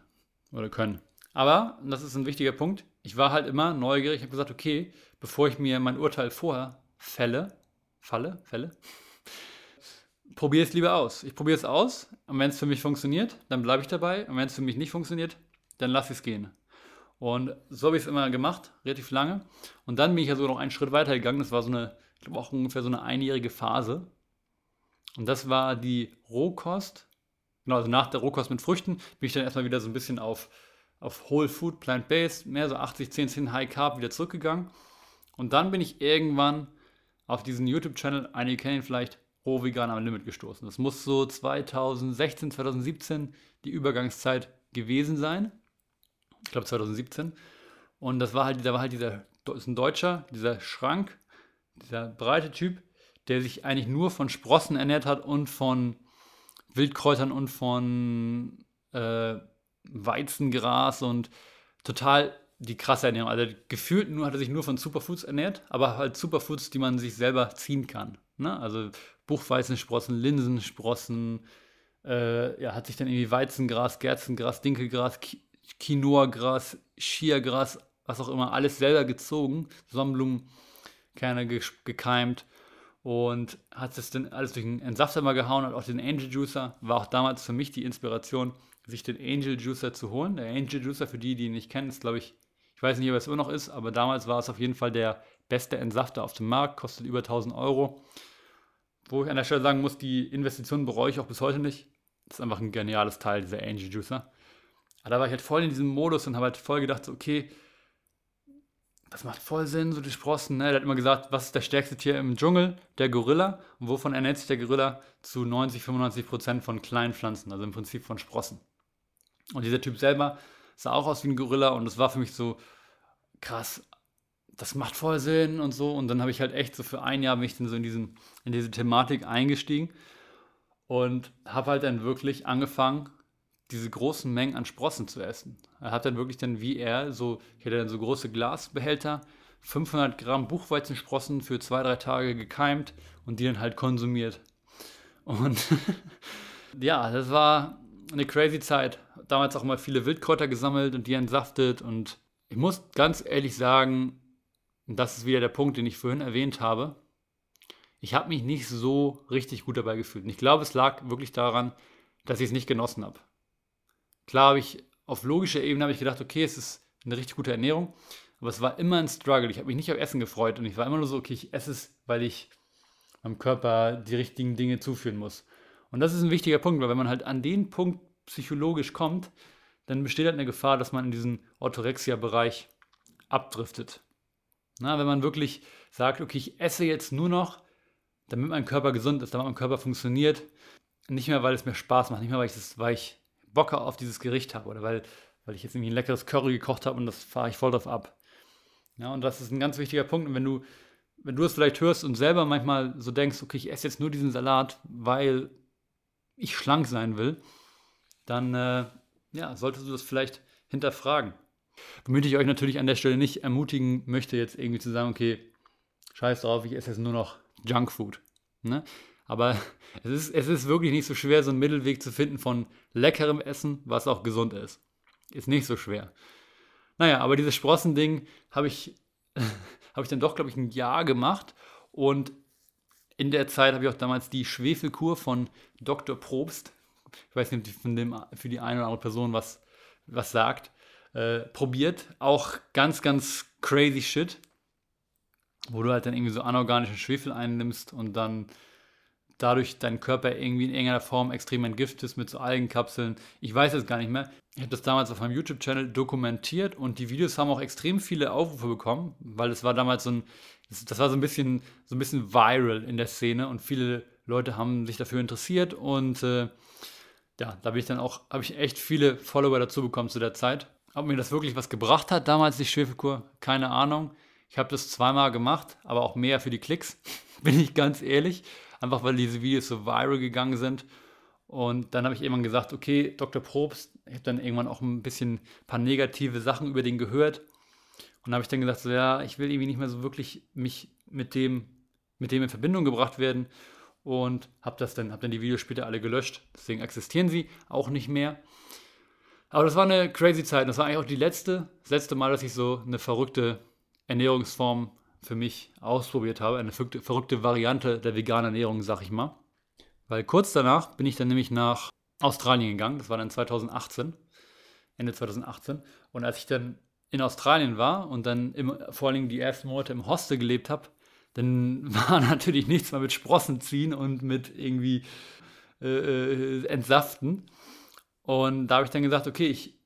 oder können. Aber, und das ist ein wichtiger Punkt, ich war halt immer neugierig, ich habe gesagt, okay, bevor ich mir mein Urteil vorher fälle, falle, fälle, probiere es lieber aus. Ich probiere es aus und wenn es für mich funktioniert, dann bleibe ich dabei und wenn es für mich nicht funktioniert, dann lasse ich es gehen. Und so habe ich es immer gemacht, relativ lange. Und dann bin ich ja sogar noch einen Schritt weiter gegangen. Das war so eine, ich glaube auch ungefähr so eine einjährige Phase. Und das war die Rohkost. Genau, also nach der Rohkost mit Früchten bin ich dann erstmal wieder so ein bisschen auf, auf Whole Food, Plant-Based, mehr so 80, 10, 10 High Carb wieder zurückgegangen. Und dann bin ich irgendwann auf diesen YouTube-Channel, einige kennen ihn vielleicht, Roh Vegan am Limit gestoßen. Das muss so 2016, 2017 die Übergangszeit gewesen sein ich glaube 2017. Und das war halt, da war halt dieser, ist ein Deutscher, dieser Schrank, dieser breite Typ, der sich eigentlich nur von Sprossen ernährt hat und von Wildkräutern und von äh, Weizengras und total die krasse Ernährung. Also gefühlt nur hat er sich nur von Superfoods ernährt, aber halt Superfoods, die man sich selber ziehen kann. Ne? Also Buchweizensprossen, Linsensprossen, äh, ja, hat sich dann irgendwie Weizengras, Gerzengras, Dinkelgras, Quinoa-Gras, Chia-Gras, was auch immer, alles selber gezogen, Sonnenblumenkerne ge gekeimt und hat es dann alles durch den Entsafter mal gehauen, hat auch den Angel Juicer, war auch damals für mich die Inspiration, sich den Angel Juicer zu holen. Der Angel Juicer, für die, die ihn nicht kennen, ist glaube ich, ich weiß nicht, ob es immer noch ist, aber damals war es auf jeden Fall der beste Entsafter auf dem Markt, kostet über 1000 Euro. Wo ich an der Stelle sagen muss, die Investition bereue ich auch bis heute nicht. Das ist einfach ein geniales Teil, dieser Angel Juicer. Aber da war ich halt voll in diesem Modus und habe halt voll gedacht, so, okay, das macht voll Sinn, so die Sprossen. Ne? Der hat immer gesagt, was ist das stärkste Tier im Dschungel? Der Gorilla. Und wovon ernährt sich der Gorilla? Zu 90, 95 Prozent von kleinen Pflanzen, also im Prinzip von Sprossen. Und dieser Typ selber sah auch aus wie ein Gorilla und es war für mich so krass, das macht voll Sinn und so. Und dann habe ich halt echt so für ein Jahr mich dann so in, diesen, in diese Thematik eingestiegen und habe halt dann wirklich angefangen, diese großen Mengen an Sprossen zu essen. Er hat dann wirklich dann, wie er, so, ich hatte dann so große Glasbehälter, 500 Gramm Buchweizensprossen für zwei, drei Tage gekeimt und die dann halt konsumiert. Und ja, das war eine crazy Zeit. Damals auch mal viele Wildkräuter gesammelt und die entsaftet. Und ich muss ganz ehrlich sagen, das ist wieder der Punkt, den ich vorhin erwähnt habe. Ich habe mich nicht so richtig gut dabei gefühlt. Und ich glaube, es lag wirklich daran, dass ich es nicht genossen habe. Klar habe ich auf logischer Ebene habe ich gedacht, okay, es ist eine richtig gute Ernährung, aber es war immer ein Struggle. Ich habe mich nicht auf Essen gefreut und ich war immer nur so, okay, ich esse es, weil ich meinem Körper die richtigen Dinge zuführen muss. Und das ist ein wichtiger Punkt, weil wenn man halt an den Punkt psychologisch kommt, dann besteht halt eine Gefahr, dass man in diesen Orthorexia-Bereich abdriftet. Na, wenn man wirklich sagt, okay, ich esse jetzt nur noch, damit mein Körper gesund ist, damit mein Körper funktioniert, nicht mehr, weil es mir Spaß macht, nicht mehr, weil ich, das, weil ich Bock auf dieses Gericht habe oder weil, weil ich jetzt irgendwie ein leckeres Curry gekocht habe und das fahre ich voll drauf ab. Ja, und das ist ein ganz wichtiger Punkt. Und wenn du, wenn du es vielleicht hörst und selber manchmal so denkst, okay, ich esse jetzt nur diesen Salat, weil ich schlank sein will, dann äh, ja, solltest du das vielleicht hinterfragen. Womit ich euch natürlich an der Stelle nicht ermutigen möchte, jetzt irgendwie zu sagen, okay, scheiß drauf, ich esse jetzt nur noch Junkfood. Ne? Aber es ist, es ist wirklich nicht so schwer, so einen Mittelweg zu finden von leckerem Essen, was auch gesund ist. Ist nicht so schwer. Naja, aber dieses Sprossending habe ich, hab ich dann doch, glaube ich, ein Jahr gemacht. Und In der Zeit habe ich auch damals die Schwefelkur von Dr. Probst, ich weiß nicht, ob von dem für die eine oder andere Person was, was sagt, äh, probiert. Auch ganz, ganz crazy shit, wo du halt dann irgendwie so anorganischen Schwefel einnimmst und dann dadurch deinen Körper irgendwie in irgendeiner Form extrem entgiftest mit so Algenkapseln. Ich weiß es gar nicht mehr. Ich habe das damals auf meinem YouTube-Channel dokumentiert und die Videos haben auch extrem viele Aufrufe bekommen, weil es war damals so ein, das war so ein bisschen, so ein bisschen viral in der Szene und viele Leute haben sich dafür interessiert und äh, ja, da bin ich dann auch, habe ich echt viele Follower dazu bekommen zu der Zeit. Ob mir das wirklich was gebracht hat, damals die Schwefelkur, keine Ahnung. Ich habe das zweimal gemacht, aber auch mehr für die Klicks, bin ich ganz ehrlich einfach weil diese Videos so viral gegangen sind. Und dann habe ich irgendwann gesagt, okay, Dr. Probst, ich habe dann irgendwann auch ein bisschen ein paar negative Sachen über den gehört. Und habe ich dann gesagt, so ja, ich will irgendwie nicht mehr so wirklich mich mit dem, mit dem in Verbindung gebracht werden. Und habe das dann, habe dann die Videos später alle gelöscht. Deswegen existieren sie auch nicht mehr. Aber das war eine crazy Zeit. Das war eigentlich auch die letzte, das letzte Mal, dass ich so eine verrückte Ernährungsform für mich ausprobiert habe. Eine verrückte, verrückte Variante der veganen Ernährung, sag ich mal. Weil kurz danach bin ich dann nämlich nach Australien gegangen. Das war dann 2018, Ende 2018. Und als ich dann in Australien war und dann im, vor allem die ersten Monate im Hostel gelebt habe, dann war natürlich nichts mehr mit Sprossen ziehen und mit irgendwie äh, äh, entsaften. Und da habe ich dann gesagt, okay, ich,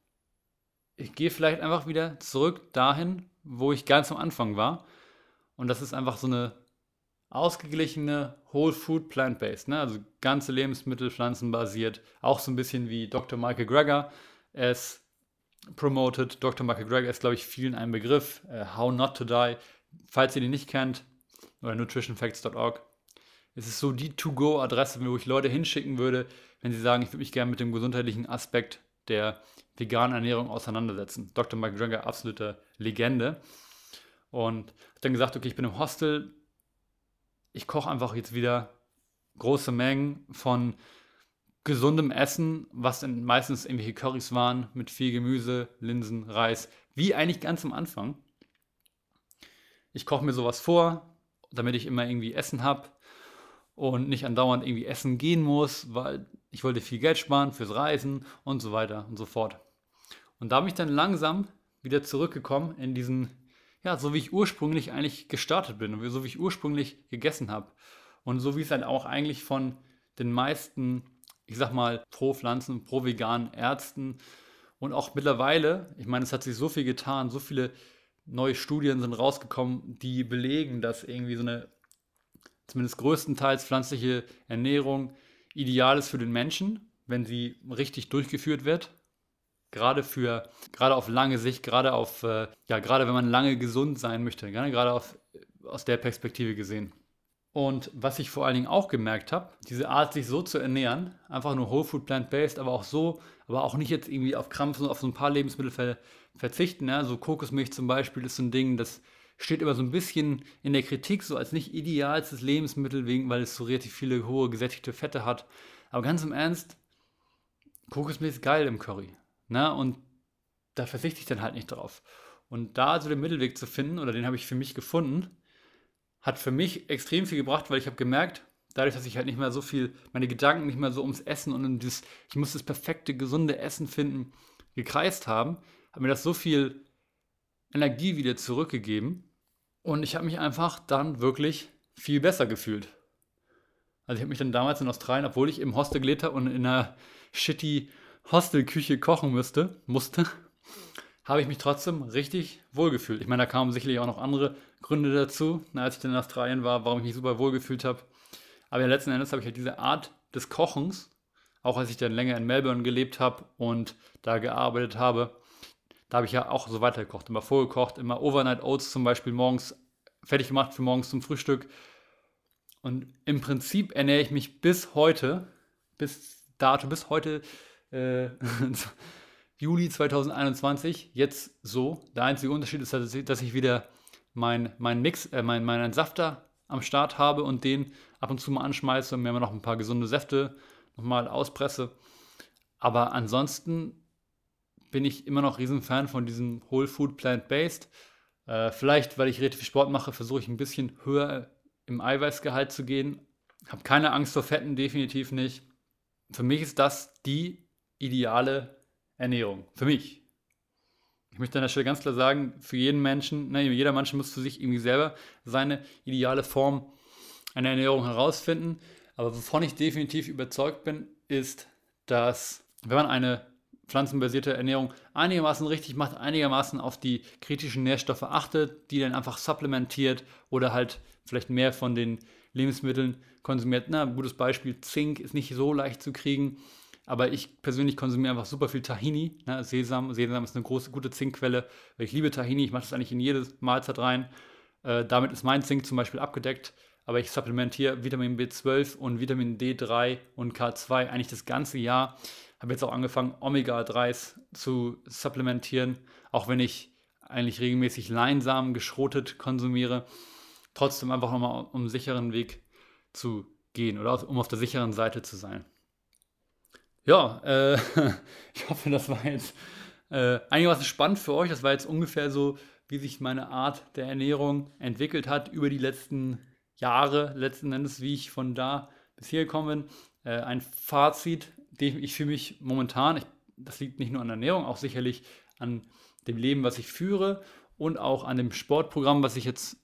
ich gehe vielleicht einfach wieder zurück dahin, wo ich ganz am Anfang war und das ist einfach so eine ausgeglichene Whole Food Plant-Based, ne? also ganze Lebensmittel pflanzenbasiert, auch so ein bisschen wie Dr. Michael Greger es promoted. Dr. Michael Greger ist, glaube ich, vielen ein Begriff. Uh, How Not to Die, falls ihr den nicht kennt, oder nutritionfacts.org. Es ist so die To-Go-Adresse, wo ich Leute hinschicken würde, wenn sie sagen, ich würde mich gerne mit dem gesundheitlichen Aspekt der veganen Ernährung auseinandersetzen. Dr. Michael Greger, absolute Legende. Und habe dann gesagt, okay, ich bin im Hostel, ich koche einfach jetzt wieder große Mengen von gesundem Essen, was meistens irgendwelche Currys waren, mit viel Gemüse, Linsen, Reis, wie eigentlich ganz am Anfang. Ich koche mir sowas vor, damit ich immer irgendwie Essen habe und nicht andauernd irgendwie essen gehen muss, weil ich wollte viel Geld sparen fürs Reisen und so weiter und so fort. Und da bin ich dann langsam wieder zurückgekommen in diesen ja, so wie ich ursprünglich eigentlich gestartet bin und so wie ich ursprünglich gegessen habe. Und so wie es dann auch eigentlich von den meisten, ich sag mal, pro Pflanzen, pro veganen Ärzten und auch mittlerweile, ich meine, es hat sich so viel getan, so viele neue Studien sind rausgekommen, die belegen, dass irgendwie so eine zumindest größtenteils pflanzliche Ernährung ideal ist für den Menschen, wenn sie richtig durchgeführt wird gerade für, gerade auf lange Sicht, gerade auf, äh, ja, gerade wenn man lange gesund sein möchte, gerade auf, aus der Perspektive gesehen. Und was ich vor allen Dingen auch gemerkt habe, diese Art, sich so zu ernähren, einfach nur Whole Food Plant-Based, aber auch so, aber auch nicht jetzt irgendwie auf Krampf, auf so ein paar Lebensmittel ver verzichten. Ja? So Kokosmilch zum Beispiel ist so ein Ding, das steht immer so ein bisschen in der Kritik, so als nicht idealstes Lebensmittel, wegen, weil es so relativ viele hohe gesättigte Fette hat. Aber ganz im Ernst, Kokosmilch ist geil im Curry. Ne? Und da verzichte ich dann halt nicht drauf. Und da also den Mittelweg zu finden, oder den habe ich für mich gefunden, hat für mich extrem viel gebracht, weil ich habe gemerkt, dadurch, dass ich halt nicht mehr so viel, meine Gedanken nicht mehr so ums Essen und um dieses, ich muss das perfekte, gesunde Essen finden, gekreist haben, hat mir das so viel Energie wieder zurückgegeben. Und ich habe mich einfach dann wirklich viel besser gefühlt. Also ich habe mich dann damals in Australien, obwohl ich im Hostel gelebt habe und in einer shitty Hostelküche kochen müsste, musste, habe ich mich trotzdem richtig wohlgefühlt. Ich meine, da kamen sicherlich auch noch andere Gründe dazu, als ich dann in Australien war, warum ich mich super wohlgefühlt habe. Aber ja, letzten Endes habe ich halt diese Art des Kochens, auch als ich dann länger in Melbourne gelebt habe und da gearbeitet habe, da habe ich ja auch so weitergekocht, immer vorgekocht, immer Overnight Oats zum Beispiel morgens fertig gemacht für morgens zum Frühstück. Und im Prinzip ernähre ich mich bis heute, bis dato, bis heute äh, Juli 2021 jetzt so. Der einzige Unterschied ist, dass ich wieder meinen mein Mix, äh, meinen mein Safter am Start habe und den ab und zu mal anschmeiße und mir noch ein paar gesunde Säfte nochmal auspresse. Aber ansonsten bin ich immer noch Riesenfan von diesem Whole Food Plant-Based. Äh, vielleicht, weil ich relativ viel Sport mache, versuche ich ein bisschen höher im Eiweißgehalt zu gehen. Habe keine Angst vor Fetten, definitiv nicht. Für mich ist das die ideale Ernährung. Für mich. Ich möchte an der Stelle ganz klar sagen, für jeden Menschen, ne, jeder Mensch muss für sich irgendwie selber seine ideale Form einer Ernährung herausfinden. Aber wovon ich definitiv überzeugt bin, ist, dass wenn man eine pflanzenbasierte Ernährung einigermaßen richtig macht, einigermaßen auf die kritischen Nährstoffe achtet, die dann einfach supplementiert oder halt vielleicht mehr von den Lebensmitteln konsumiert. Na, gutes Beispiel, Zink ist nicht so leicht zu kriegen, aber ich persönlich konsumiere einfach super viel Tahini, ne, Sesam. Sesam ist eine große, gute Zinkquelle. Ich liebe Tahini, ich mache das eigentlich in jede Mahlzeit rein. Äh, damit ist mein Zink zum Beispiel abgedeckt aber ich supplementiere Vitamin B12 und Vitamin D3 und K2 eigentlich das ganze Jahr. Habe jetzt auch angefangen, Omega-3s zu supplementieren, auch wenn ich eigentlich regelmäßig Leinsamen geschrotet konsumiere. Trotzdem einfach nochmal um einen sicheren Weg zu gehen oder um auf der sicheren Seite zu sein. Ja, äh, ich hoffe, das war jetzt äh, einigermaßen spannend für euch. Das war jetzt ungefähr so, wie sich meine Art der Ernährung entwickelt hat über die letzten Jahre letzten Endes, wie ich von da bis hier gekommen bin. Äh, ein Fazit, ich fühle mich momentan, ich, das liegt nicht nur an der Ernährung, auch sicherlich an dem Leben, was ich führe und auch an dem Sportprogramm, was ich jetzt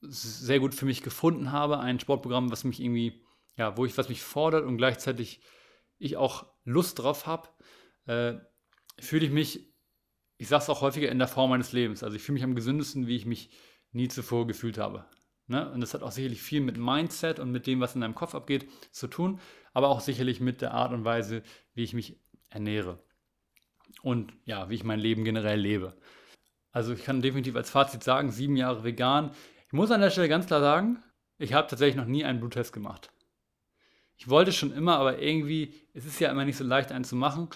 sehr gut für mich gefunden habe. Ein Sportprogramm, was mich irgendwie, ja, wo ich, was mich fordert und gleichzeitig ich auch Lust drauf habe, äh, fühle ich mich, ich sage es auch häufiger, in der Form meines Lebens. Also ich fühle mich am gesündesten, wie ich mich nie zuvor gefühlt habe. Ne? Und das hat auch sicherlich viel mit Mindset und mit dem, was in deinem Kopf abgeht, zu tun, aber auch sicherlich mit der Art und Weise, wie ich mich ernähre. Und ja, wie ich mein Leben generell lebe. Also ich kann definitiv als Fazit sagen, sieben Jahre vegan. Ich muss an der Stelle ganz klar sagen, ich habe tatsächlich noch nie einen Bluttest gemacht. Ich wollte schon immer, aber irgendwie, es ist ja immer nicht so leicht, einen zu machen.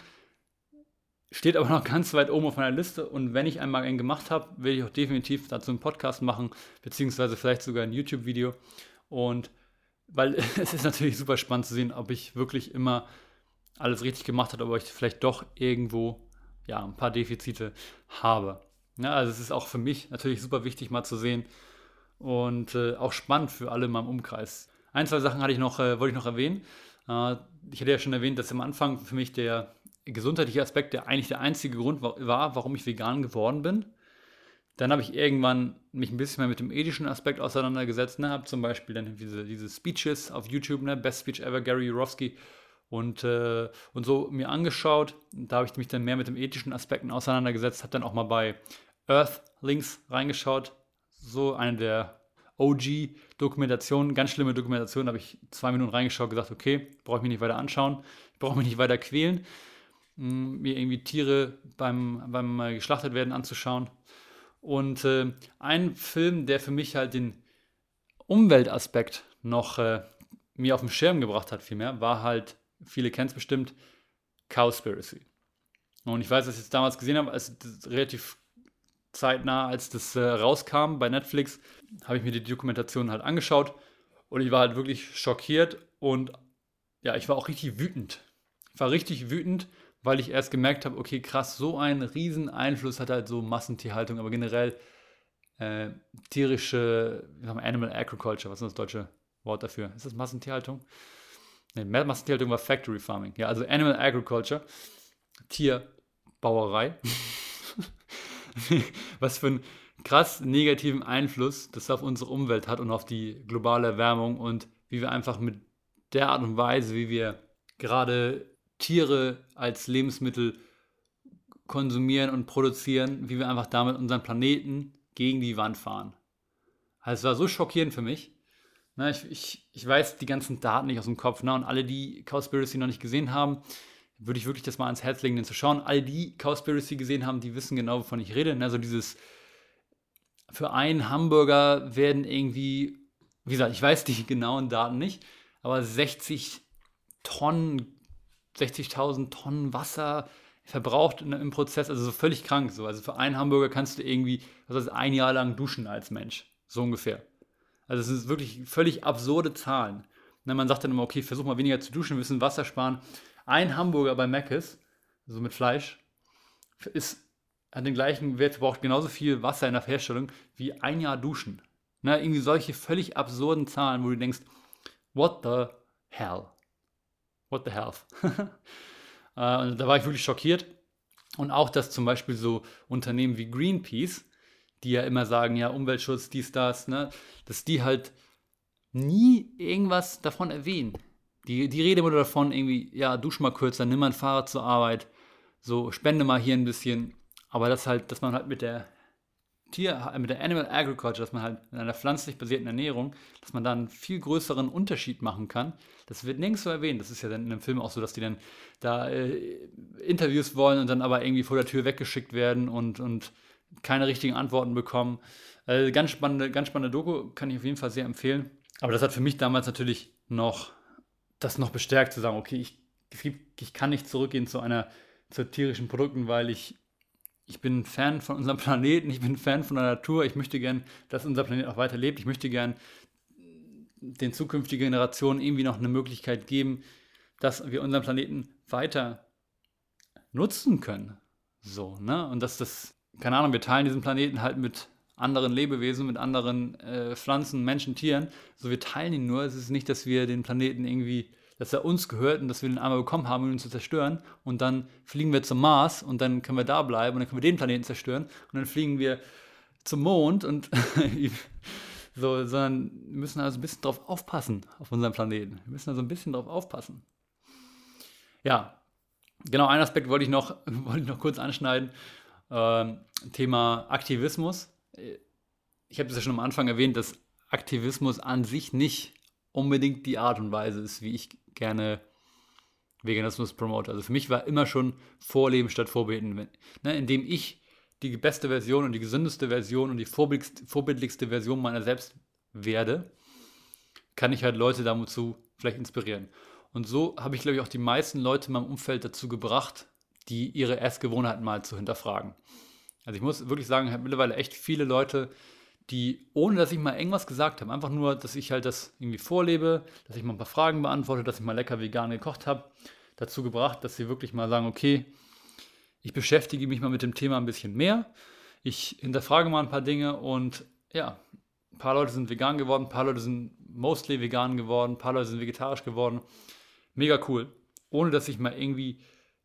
Steht aber noch ganz weit oben auf meiner Liste und wenn ich einmal einen gemacht habe, will ich auch definitiv dazu einen Podcast machen, beziehungsweise vielleicht sogar ein YouTube-Video. Und weil es ist natürlich super spannend zu sehen, ob ich wirklich immer alles richtig gemacht habe, aber ich vielleicht doch irgendwo ja, ein paar Defizite habe. Ja, also es ist auch für mich natürlich super wichtig mal zu sehen und äh, auch spannend für alle in meinem Umkreis. Ein, zwei Sachen hatte ich noch, äh, wollte ich noch erwähnen. Äh, ich hatte ja schon erwähnt, dass am Anfang für mich der gesundheitliche Aspekt, der eigentlich der einzige Grund war, warum ich vegan geworden bin. Dann habe ich irgendwann mich ein bisschen mehr mit dem ethischen Aspekt auseinandergesetzt. Ne? Habe zum Beispiel dann diese, diese Speeches auf YouTube, ne? Best Speech Ever, Gary Jurowski und, äh, und so mir angeschaut. Da habe ich mich dann mehr mit den ethischen Aspekten auseinandergesetzt. Habe dann auch mal bei Earth Links reingeschaut. So eine der OG-Dokumentationen, ganz schlimme Dokumentation. Da habe ich zwei Minuten reingeschaut, gesagt, okay, brauche ich mich nicht weiter anschauen, brauche mich nicht weiter quälen mir irgendwie Tiere beim, beim äh, geschlachtet werden anzuschauen. Und äh, ein Film, der für mich halt den Umweltaspekt noch äh, mir auf den Schirm gebracht hat, vielmehr, war halt, viele kennen es bestimmt, Cowspiracy. Und ich weiß, dass ich es damals gesehen habe, als relativ zeitnah, als das äh, rauskam bei Netflix, habe ich mir die Dokumentation halt angeschaut und ich war halt wirklich schockiert und ja, ich war auch richtig wütend. Ich war richtig wütend, weil ich erst gemerkt habe, okay, krass, so einen riesen Einfluss hat halt so Massentierhaltung, aber generell äh, tierische, wir, Animal Agriculture, was ist das deutsche Wort dafür? Ist das Massentierhaltung? Ne, Massentierhaltung war Factory Farming. Ja, also Animal Agriculture, Tierbauerei. was für einen krass negativen Einfluss das auf unsere Umwelt hat und auf die globale Erwärmung und wie wir einfach mit der Art und Weise, wie wir gerade Tiere als Lebensmittel konsumieren und produzieren, wie wir einfach damit unseren Planeten gegen die Wand fahren. Also es war so schockierend für mich. Na, ich, ich, ich weiß die ganzen Daten nicht aus dem Kopf. Ne? Und alle, die Cowspiracy noch nicht gesehen haben, würde ich wirklich das mal ans Herz legen, den zu schauen. Alle, die Cowspiracy gesehen haben, die wissen genau, wovon ich rede. Also dieses, für einen Hamburger werden irgendwie, wie gesagt, ich weiß die genauen Daten nicht, aber 60 Tonnen 60.000 Tonnen Wasser verbraucht im Prozess, also so völlig krank so. Also für einen Hamburger kannst du irgendwie, was heißt, ein Jahr lang duschen als Mensch, so ungefähr. Also es sind wirklich völlig absurde Zahlen. Und man sagt dann immer, okay, versuch mal weniger zu duschen, wir müssen Wasser sparen. Ein Hamburger bei Mc's, so mit Fleisch, ist, hat den gleichen Wert, braucht genauso viel Wasser in der Herstellung wie ein Jahr duschen. Ne, irgendwie solche völlig absurden Zahlen, wo du denkst, what the hell? What the hell? äh, da war ich wirklich schockiert. Und auch, dass zum Beispiel so Unternehmen wie Greenpeace, die ja immer sagen, ja, Umweltschutz, dies, das, ne, dass die halt nie irgendwas davon erwähnen. Die, die immer nur davon, irgendwie, ja, dusch mal kürzer, nimm mal ein Fahrrad zur Arbeit, so, spende mal hier ein bisschen. Aber das halt, dass man halt mit der Tier, mit der Animal Agriculture, dass man halt in einer pflanzlich basierten Ernährung, dass man da einen viel größeren Unterschied machen kann. Das wird nirgends so erwähnt. Das ist ja dann in einem Film auch so, dass die dann da äh, Interviews wollen und dann aber irgendwie vor der Tür weggeschickt werden und, und keine richtigen Antworten bekommen. Äh, ganz spannende, ganz spannende Doku, kann ich auf jeden Fall sehr empfehlen. Aber das hat für mich damals natürlich noch das noch bestärkt zu sagen, okay, ich, ich kann nicht zurückgehen zu einer zu tierischen Produkten, weil ich ich bin Fan von unserem Planeten, ich bin Fan von der Natur, ich möchte gern, dass unser Planet auch weiter lebt, ich möchte gern den zukünftigen Generationen irgendwie noch eine Möglichkeit geben, dass wir unseren Planeten weiter nutzen können. So, ne? Und dass das, keine Ahnung, wir teilen diesen Planeten halt mit anderen Lebewesen, mit anderen äh, Pflanzen, Menschen, Tieren. So, wir teilen ihn nur. Es ist nicht, dass wir den Planeten irgendwie dass er uns gehört und dass wir den einmal bekommen haben, um ihn zu zerstören. Und dann fliegen wir zum Mars und dann können wir da bleiben und dann können wir den Planeten zerstören. Und dann fliegen wir zum Mond und so, sondern wir müssen also ein bisschen drauf aufpassen auf unserem Planeten. Wir müssen also ein bisschen drauf aufpassen. Ja, genau, einen Aspekt wollte ich noch, wollte ich noch kurz anschneiden. Ähm, Thema Aktivismus. Ich habe es ja schon am Anfang erwähnt, dass Aktivismus an sich nicht unbedingt die Art und Weise ist, wie ich gerne Veganismus promote. Also für mich war immer schon Vorleben statt Vorbeten. Ne, indem ich die beste Version und die gesündeste Version und die vorbildlichste Version meiner selbst werde, kann ich halt Leute dazu vielleicht inspirieren. Und so habe ich, glaube ich, auch die meisten Leute in meinem Umfeld dazu gebracht, die ihre Essgewohnheiten mal zu hinterfragen. Also ich muss wirklich sagen, ich habe mittlerweile echt viele Leute, die, ohne dass ich mal irgendwas gesagt habe, einfach nur, dass ich halt das irgendwie vorlebe, dass ich mal ein paar Fragen beantworte, dass ich mal lecker vegan gekocht habe, dazu gebracht, dass sie wirklich mal sagen, okay, ich beschäftige mich mal mit dem Thema ein bisschen mehr, ich hinterfrage mal ein paar Dinge und ja, ein paar Leute sind vegan geworden, ein paar Leute sind mostly vegan geworden, ein paar Leute sind vegetarisch geworden. Mega cool. Ohne dass ich mal irgendwie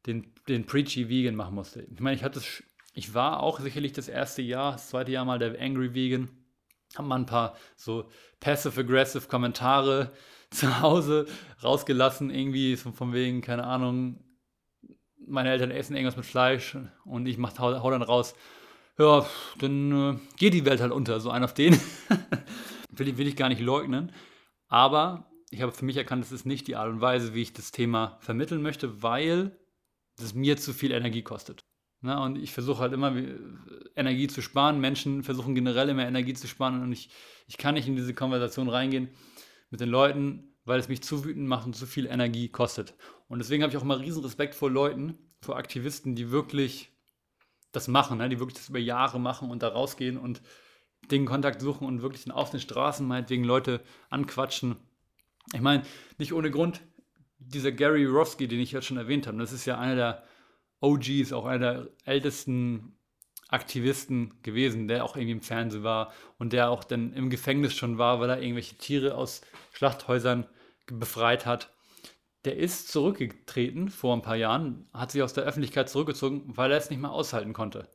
den, den Preachy Vegan machen musste. Ich meine, ich hatte es ich war auch sicherlich das erste Jahr, das zweite Jahr mal der Angry Vegan. Haben mal ein paar so passive-aggressive Kommentare zu Hause rausgelassen, irgendwie so von wegen, keine Ahnung, meine Eltern essen irgendwas mit Fleisch und ich mach, hau, dann raus, ja, dann äh, geht die Welt halt unter, so ein auf den. will, will ich gar nicht leugnen. Aber ich habe für mich erkannt, das ist nicht die Art und Weise, wie ich das Thema vermitteln möchte, weil es mir zu viel Energie kostet. Na, ne, und ich versuche halt immer Energie zu sparen. Menschen versuchen generell immer Energie zu sparen und ich, ich kann nicht in diese Konversation reingehen mit den Leuten, weil es mich zu wütend macht und zu viel Energie kostet. Und deswegen habe ich auch immer riesen Respekt vor Leuten, vor Aktivisten, die wirklich das machen, ne? die wirklich das über Jahre machen und da rausgehen und den Kontakt suchen und wirklich auf den Straßen meinetwegen Leute anquatschen. Ich meine, nicht ohne Grund, dieser Gary Rofsky, den ich jetzt schon erwähnt habe, das ist ja einer der OG ist auch einer der ältesten Aktivisten gewesen, der auch irgendwie im Fernsehen war und der auch dann im Gefängnis schon war, weil er irgendwelche Tiere aus Schlachthäusern befreit hat. Der ist zurückgetreten vor ein paar Jahren, hat sich aus der Öffentlichkeit zurückgezogen, weil er es nicht mehr aushalten konnte.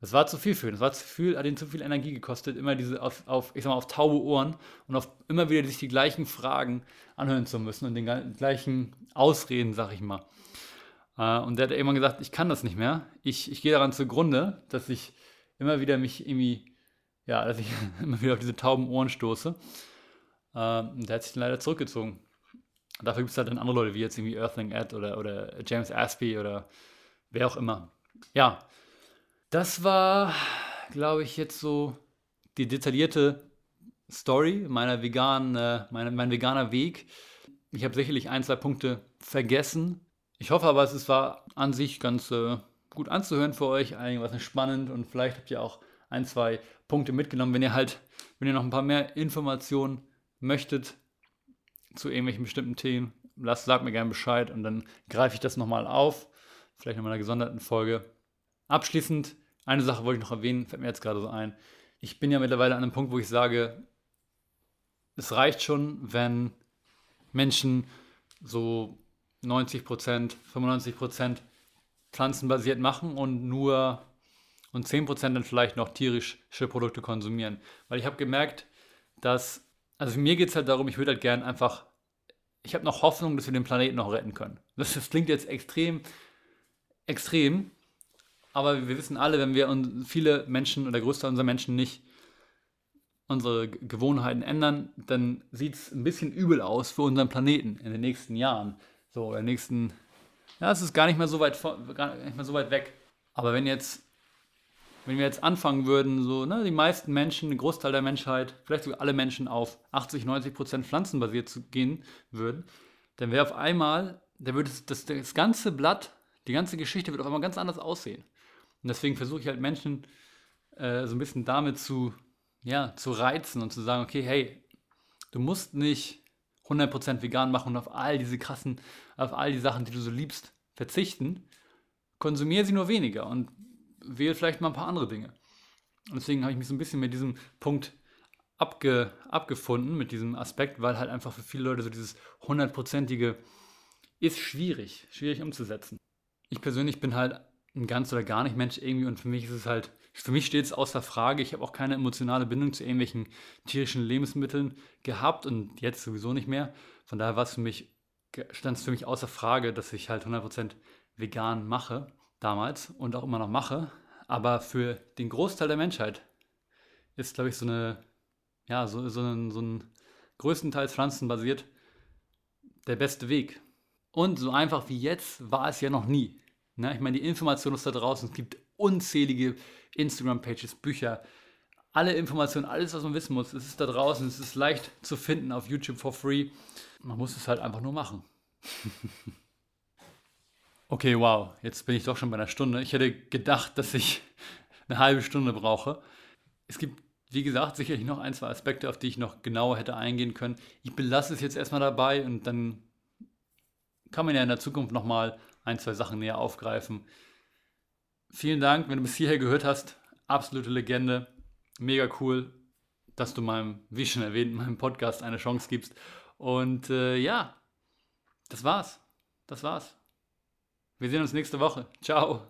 Das war zu viel für ihn. Das war zu viel, hat ihn zu viel Energie gekostet, immer diese auf, auf, ich sag mal, auf taube Ohren und auf immer wieder sich die gleichen Fragen anhören zu müssen und den gleichen Ausreden, sag ich mal. Äh, und der hat irgendwann gesagt, ich kann das nicht mehr. Ich, ich gehe daran zugrunde, dass ich immer wieder mich irgendwie, ja, dass ich immer wieder auf diese tauben Ohren stoße. Äh, und der hat sich dann leider zurückgezogen. dafür gibt es halt dann andere Leute, wie jetzt irgendwie Earthling Ed oder, oder James Aspey oder wer auch immer. Ja, das war, glaube ich, jetzt so die detaillierte Story meiner veganen, äh, mein veganer Weg. Ich habe sicherlich ein, zwei Punkte vergessen, ich hoffe aber, es war an sich ganz äh, gut anzuhören für euch, einigermaßen spannend und vielleicht habt ihr auch ein, zwei Punkte mitgenommen, wenn ihr halt, wenn ihr noch ein paar mehr Informationen möchtet zu irgendwelchen bestimmten Themen, lasst, sagt mir gerne Bescheid und dann greife ich das nochmal auf, vielleicht in einer gesonderten Folge. Abschließend, eine Sache wollte ich noch erwähnen, fällt mir jetzt gerade so ein. Ich bin ja mittlerweile an einem Punkt, wo ich sage, es reicht schon, wenn Menschen so 90 Prozent, 95 Prozent pflanzenbasiert machen und nur und 10 Prozent dann vielleicht noch tierische Produkte konsumieren. Weil ich habe gemerkt, dass, also mir geht es halt darum, ich würde halt gern einfach, ich habe noch Hoffnung, dass wir den Planeten noch retten können. Das, das klingt jetzt extrem, extrem, aber wir wissen alle, wenn wir und viele Menschen oder der Großteil unserer Menschen nicht unsere Gewohnheiten ändern, dann sieht es ein bisschen übel aus für unseren Planeten in den nächsten Jahren. So, den nächsten, ja, es ist gar nicht mehr so weit, gar nicht mehr so weit weg. Aber wenn jetzt, wenn wir jetzt anfangen würden, so, ne, die meisten Menschen, ein Großteil der Menschheit, vielleicht sogar alle Menschen auf 80, 90 Prozent pflanzenbasiert zu gehen würden, dann wäre auf einmal, da würde das, das ganze Blatt, die ganze Geschichte wird auf einmal ganz anders aussehen. Und deswegen versuche ich halt Menschen äh, so ein bisschen damit zu ja, zu reizen und zu sagen, okay, hey, du musst nicht 100% vegan machen und auf all diese krassen, auf all die Sachen, die du so liebst, verzichten. Konsumiere sie nur weniger und wähle vielleicht mal ein paar andere Dinge. Und deswegen habe ich mich so ein bisschen mit diesem Punkt abge, abgefunden, mit diesem Aspekt, weil halt einfach für viele Leute so dieses hundertprozentige ist schwierig, schwierig umzusetzen. Ich persönlich bin halt ein ganz oder gar nicht Mensch irgendwie und für mich ist es halt für mich steht es außer Frage. Ich habe auch keine emotionale Bindung zu irgendwelchen tierischen Lebensmitteln gehabt und jetzt sowieso nicht mehr. Von daher war es für mich, stand es für mich außer Frage, dass ich halt 100% vegan mache, damals und auch immer noch mache. Aber für den Großteil der Menschheit ist, glaube ich, so eine, ja, so, so, ein, so ein größtenteils pflanzenbasiert der beste Weg. Und so einfach wie jetzt war es ja noch nie. Ne? Ich meine, die Information ist da draußen. Es gibt unzählige Instagram-Pages, Bücher, alle Informationen, alles, was man wissen muss, es ist da draußen, es ist leicht zu finden auf YouTube for free. Man muss es halt einfach nur machen. okay, wow, jetzt bin ich doch schon bei einer Stunde. Ich hätte gedacht, dass ich eine halbe Stunde brauche. Es gibt, wie gesagt, sicherlich noch ein, zwei Aspekte, auf die ich noch genauer hätte eingehen können. Ich belasse es jetzt erstmal dabei und dann kann man ja in der Zukunft nochmal ein, zwei Sachen näher aufgreifen. Vielen Dank, wenn du bis hierher gehört hast. Absolute Legende. Mega cool, dass du meinem, wie schon erwähnt, meinem Podcast eine Chance gibst. Und äh, ja, das war's. Das war's. Wir sehen uns nächste Woche. Ciao.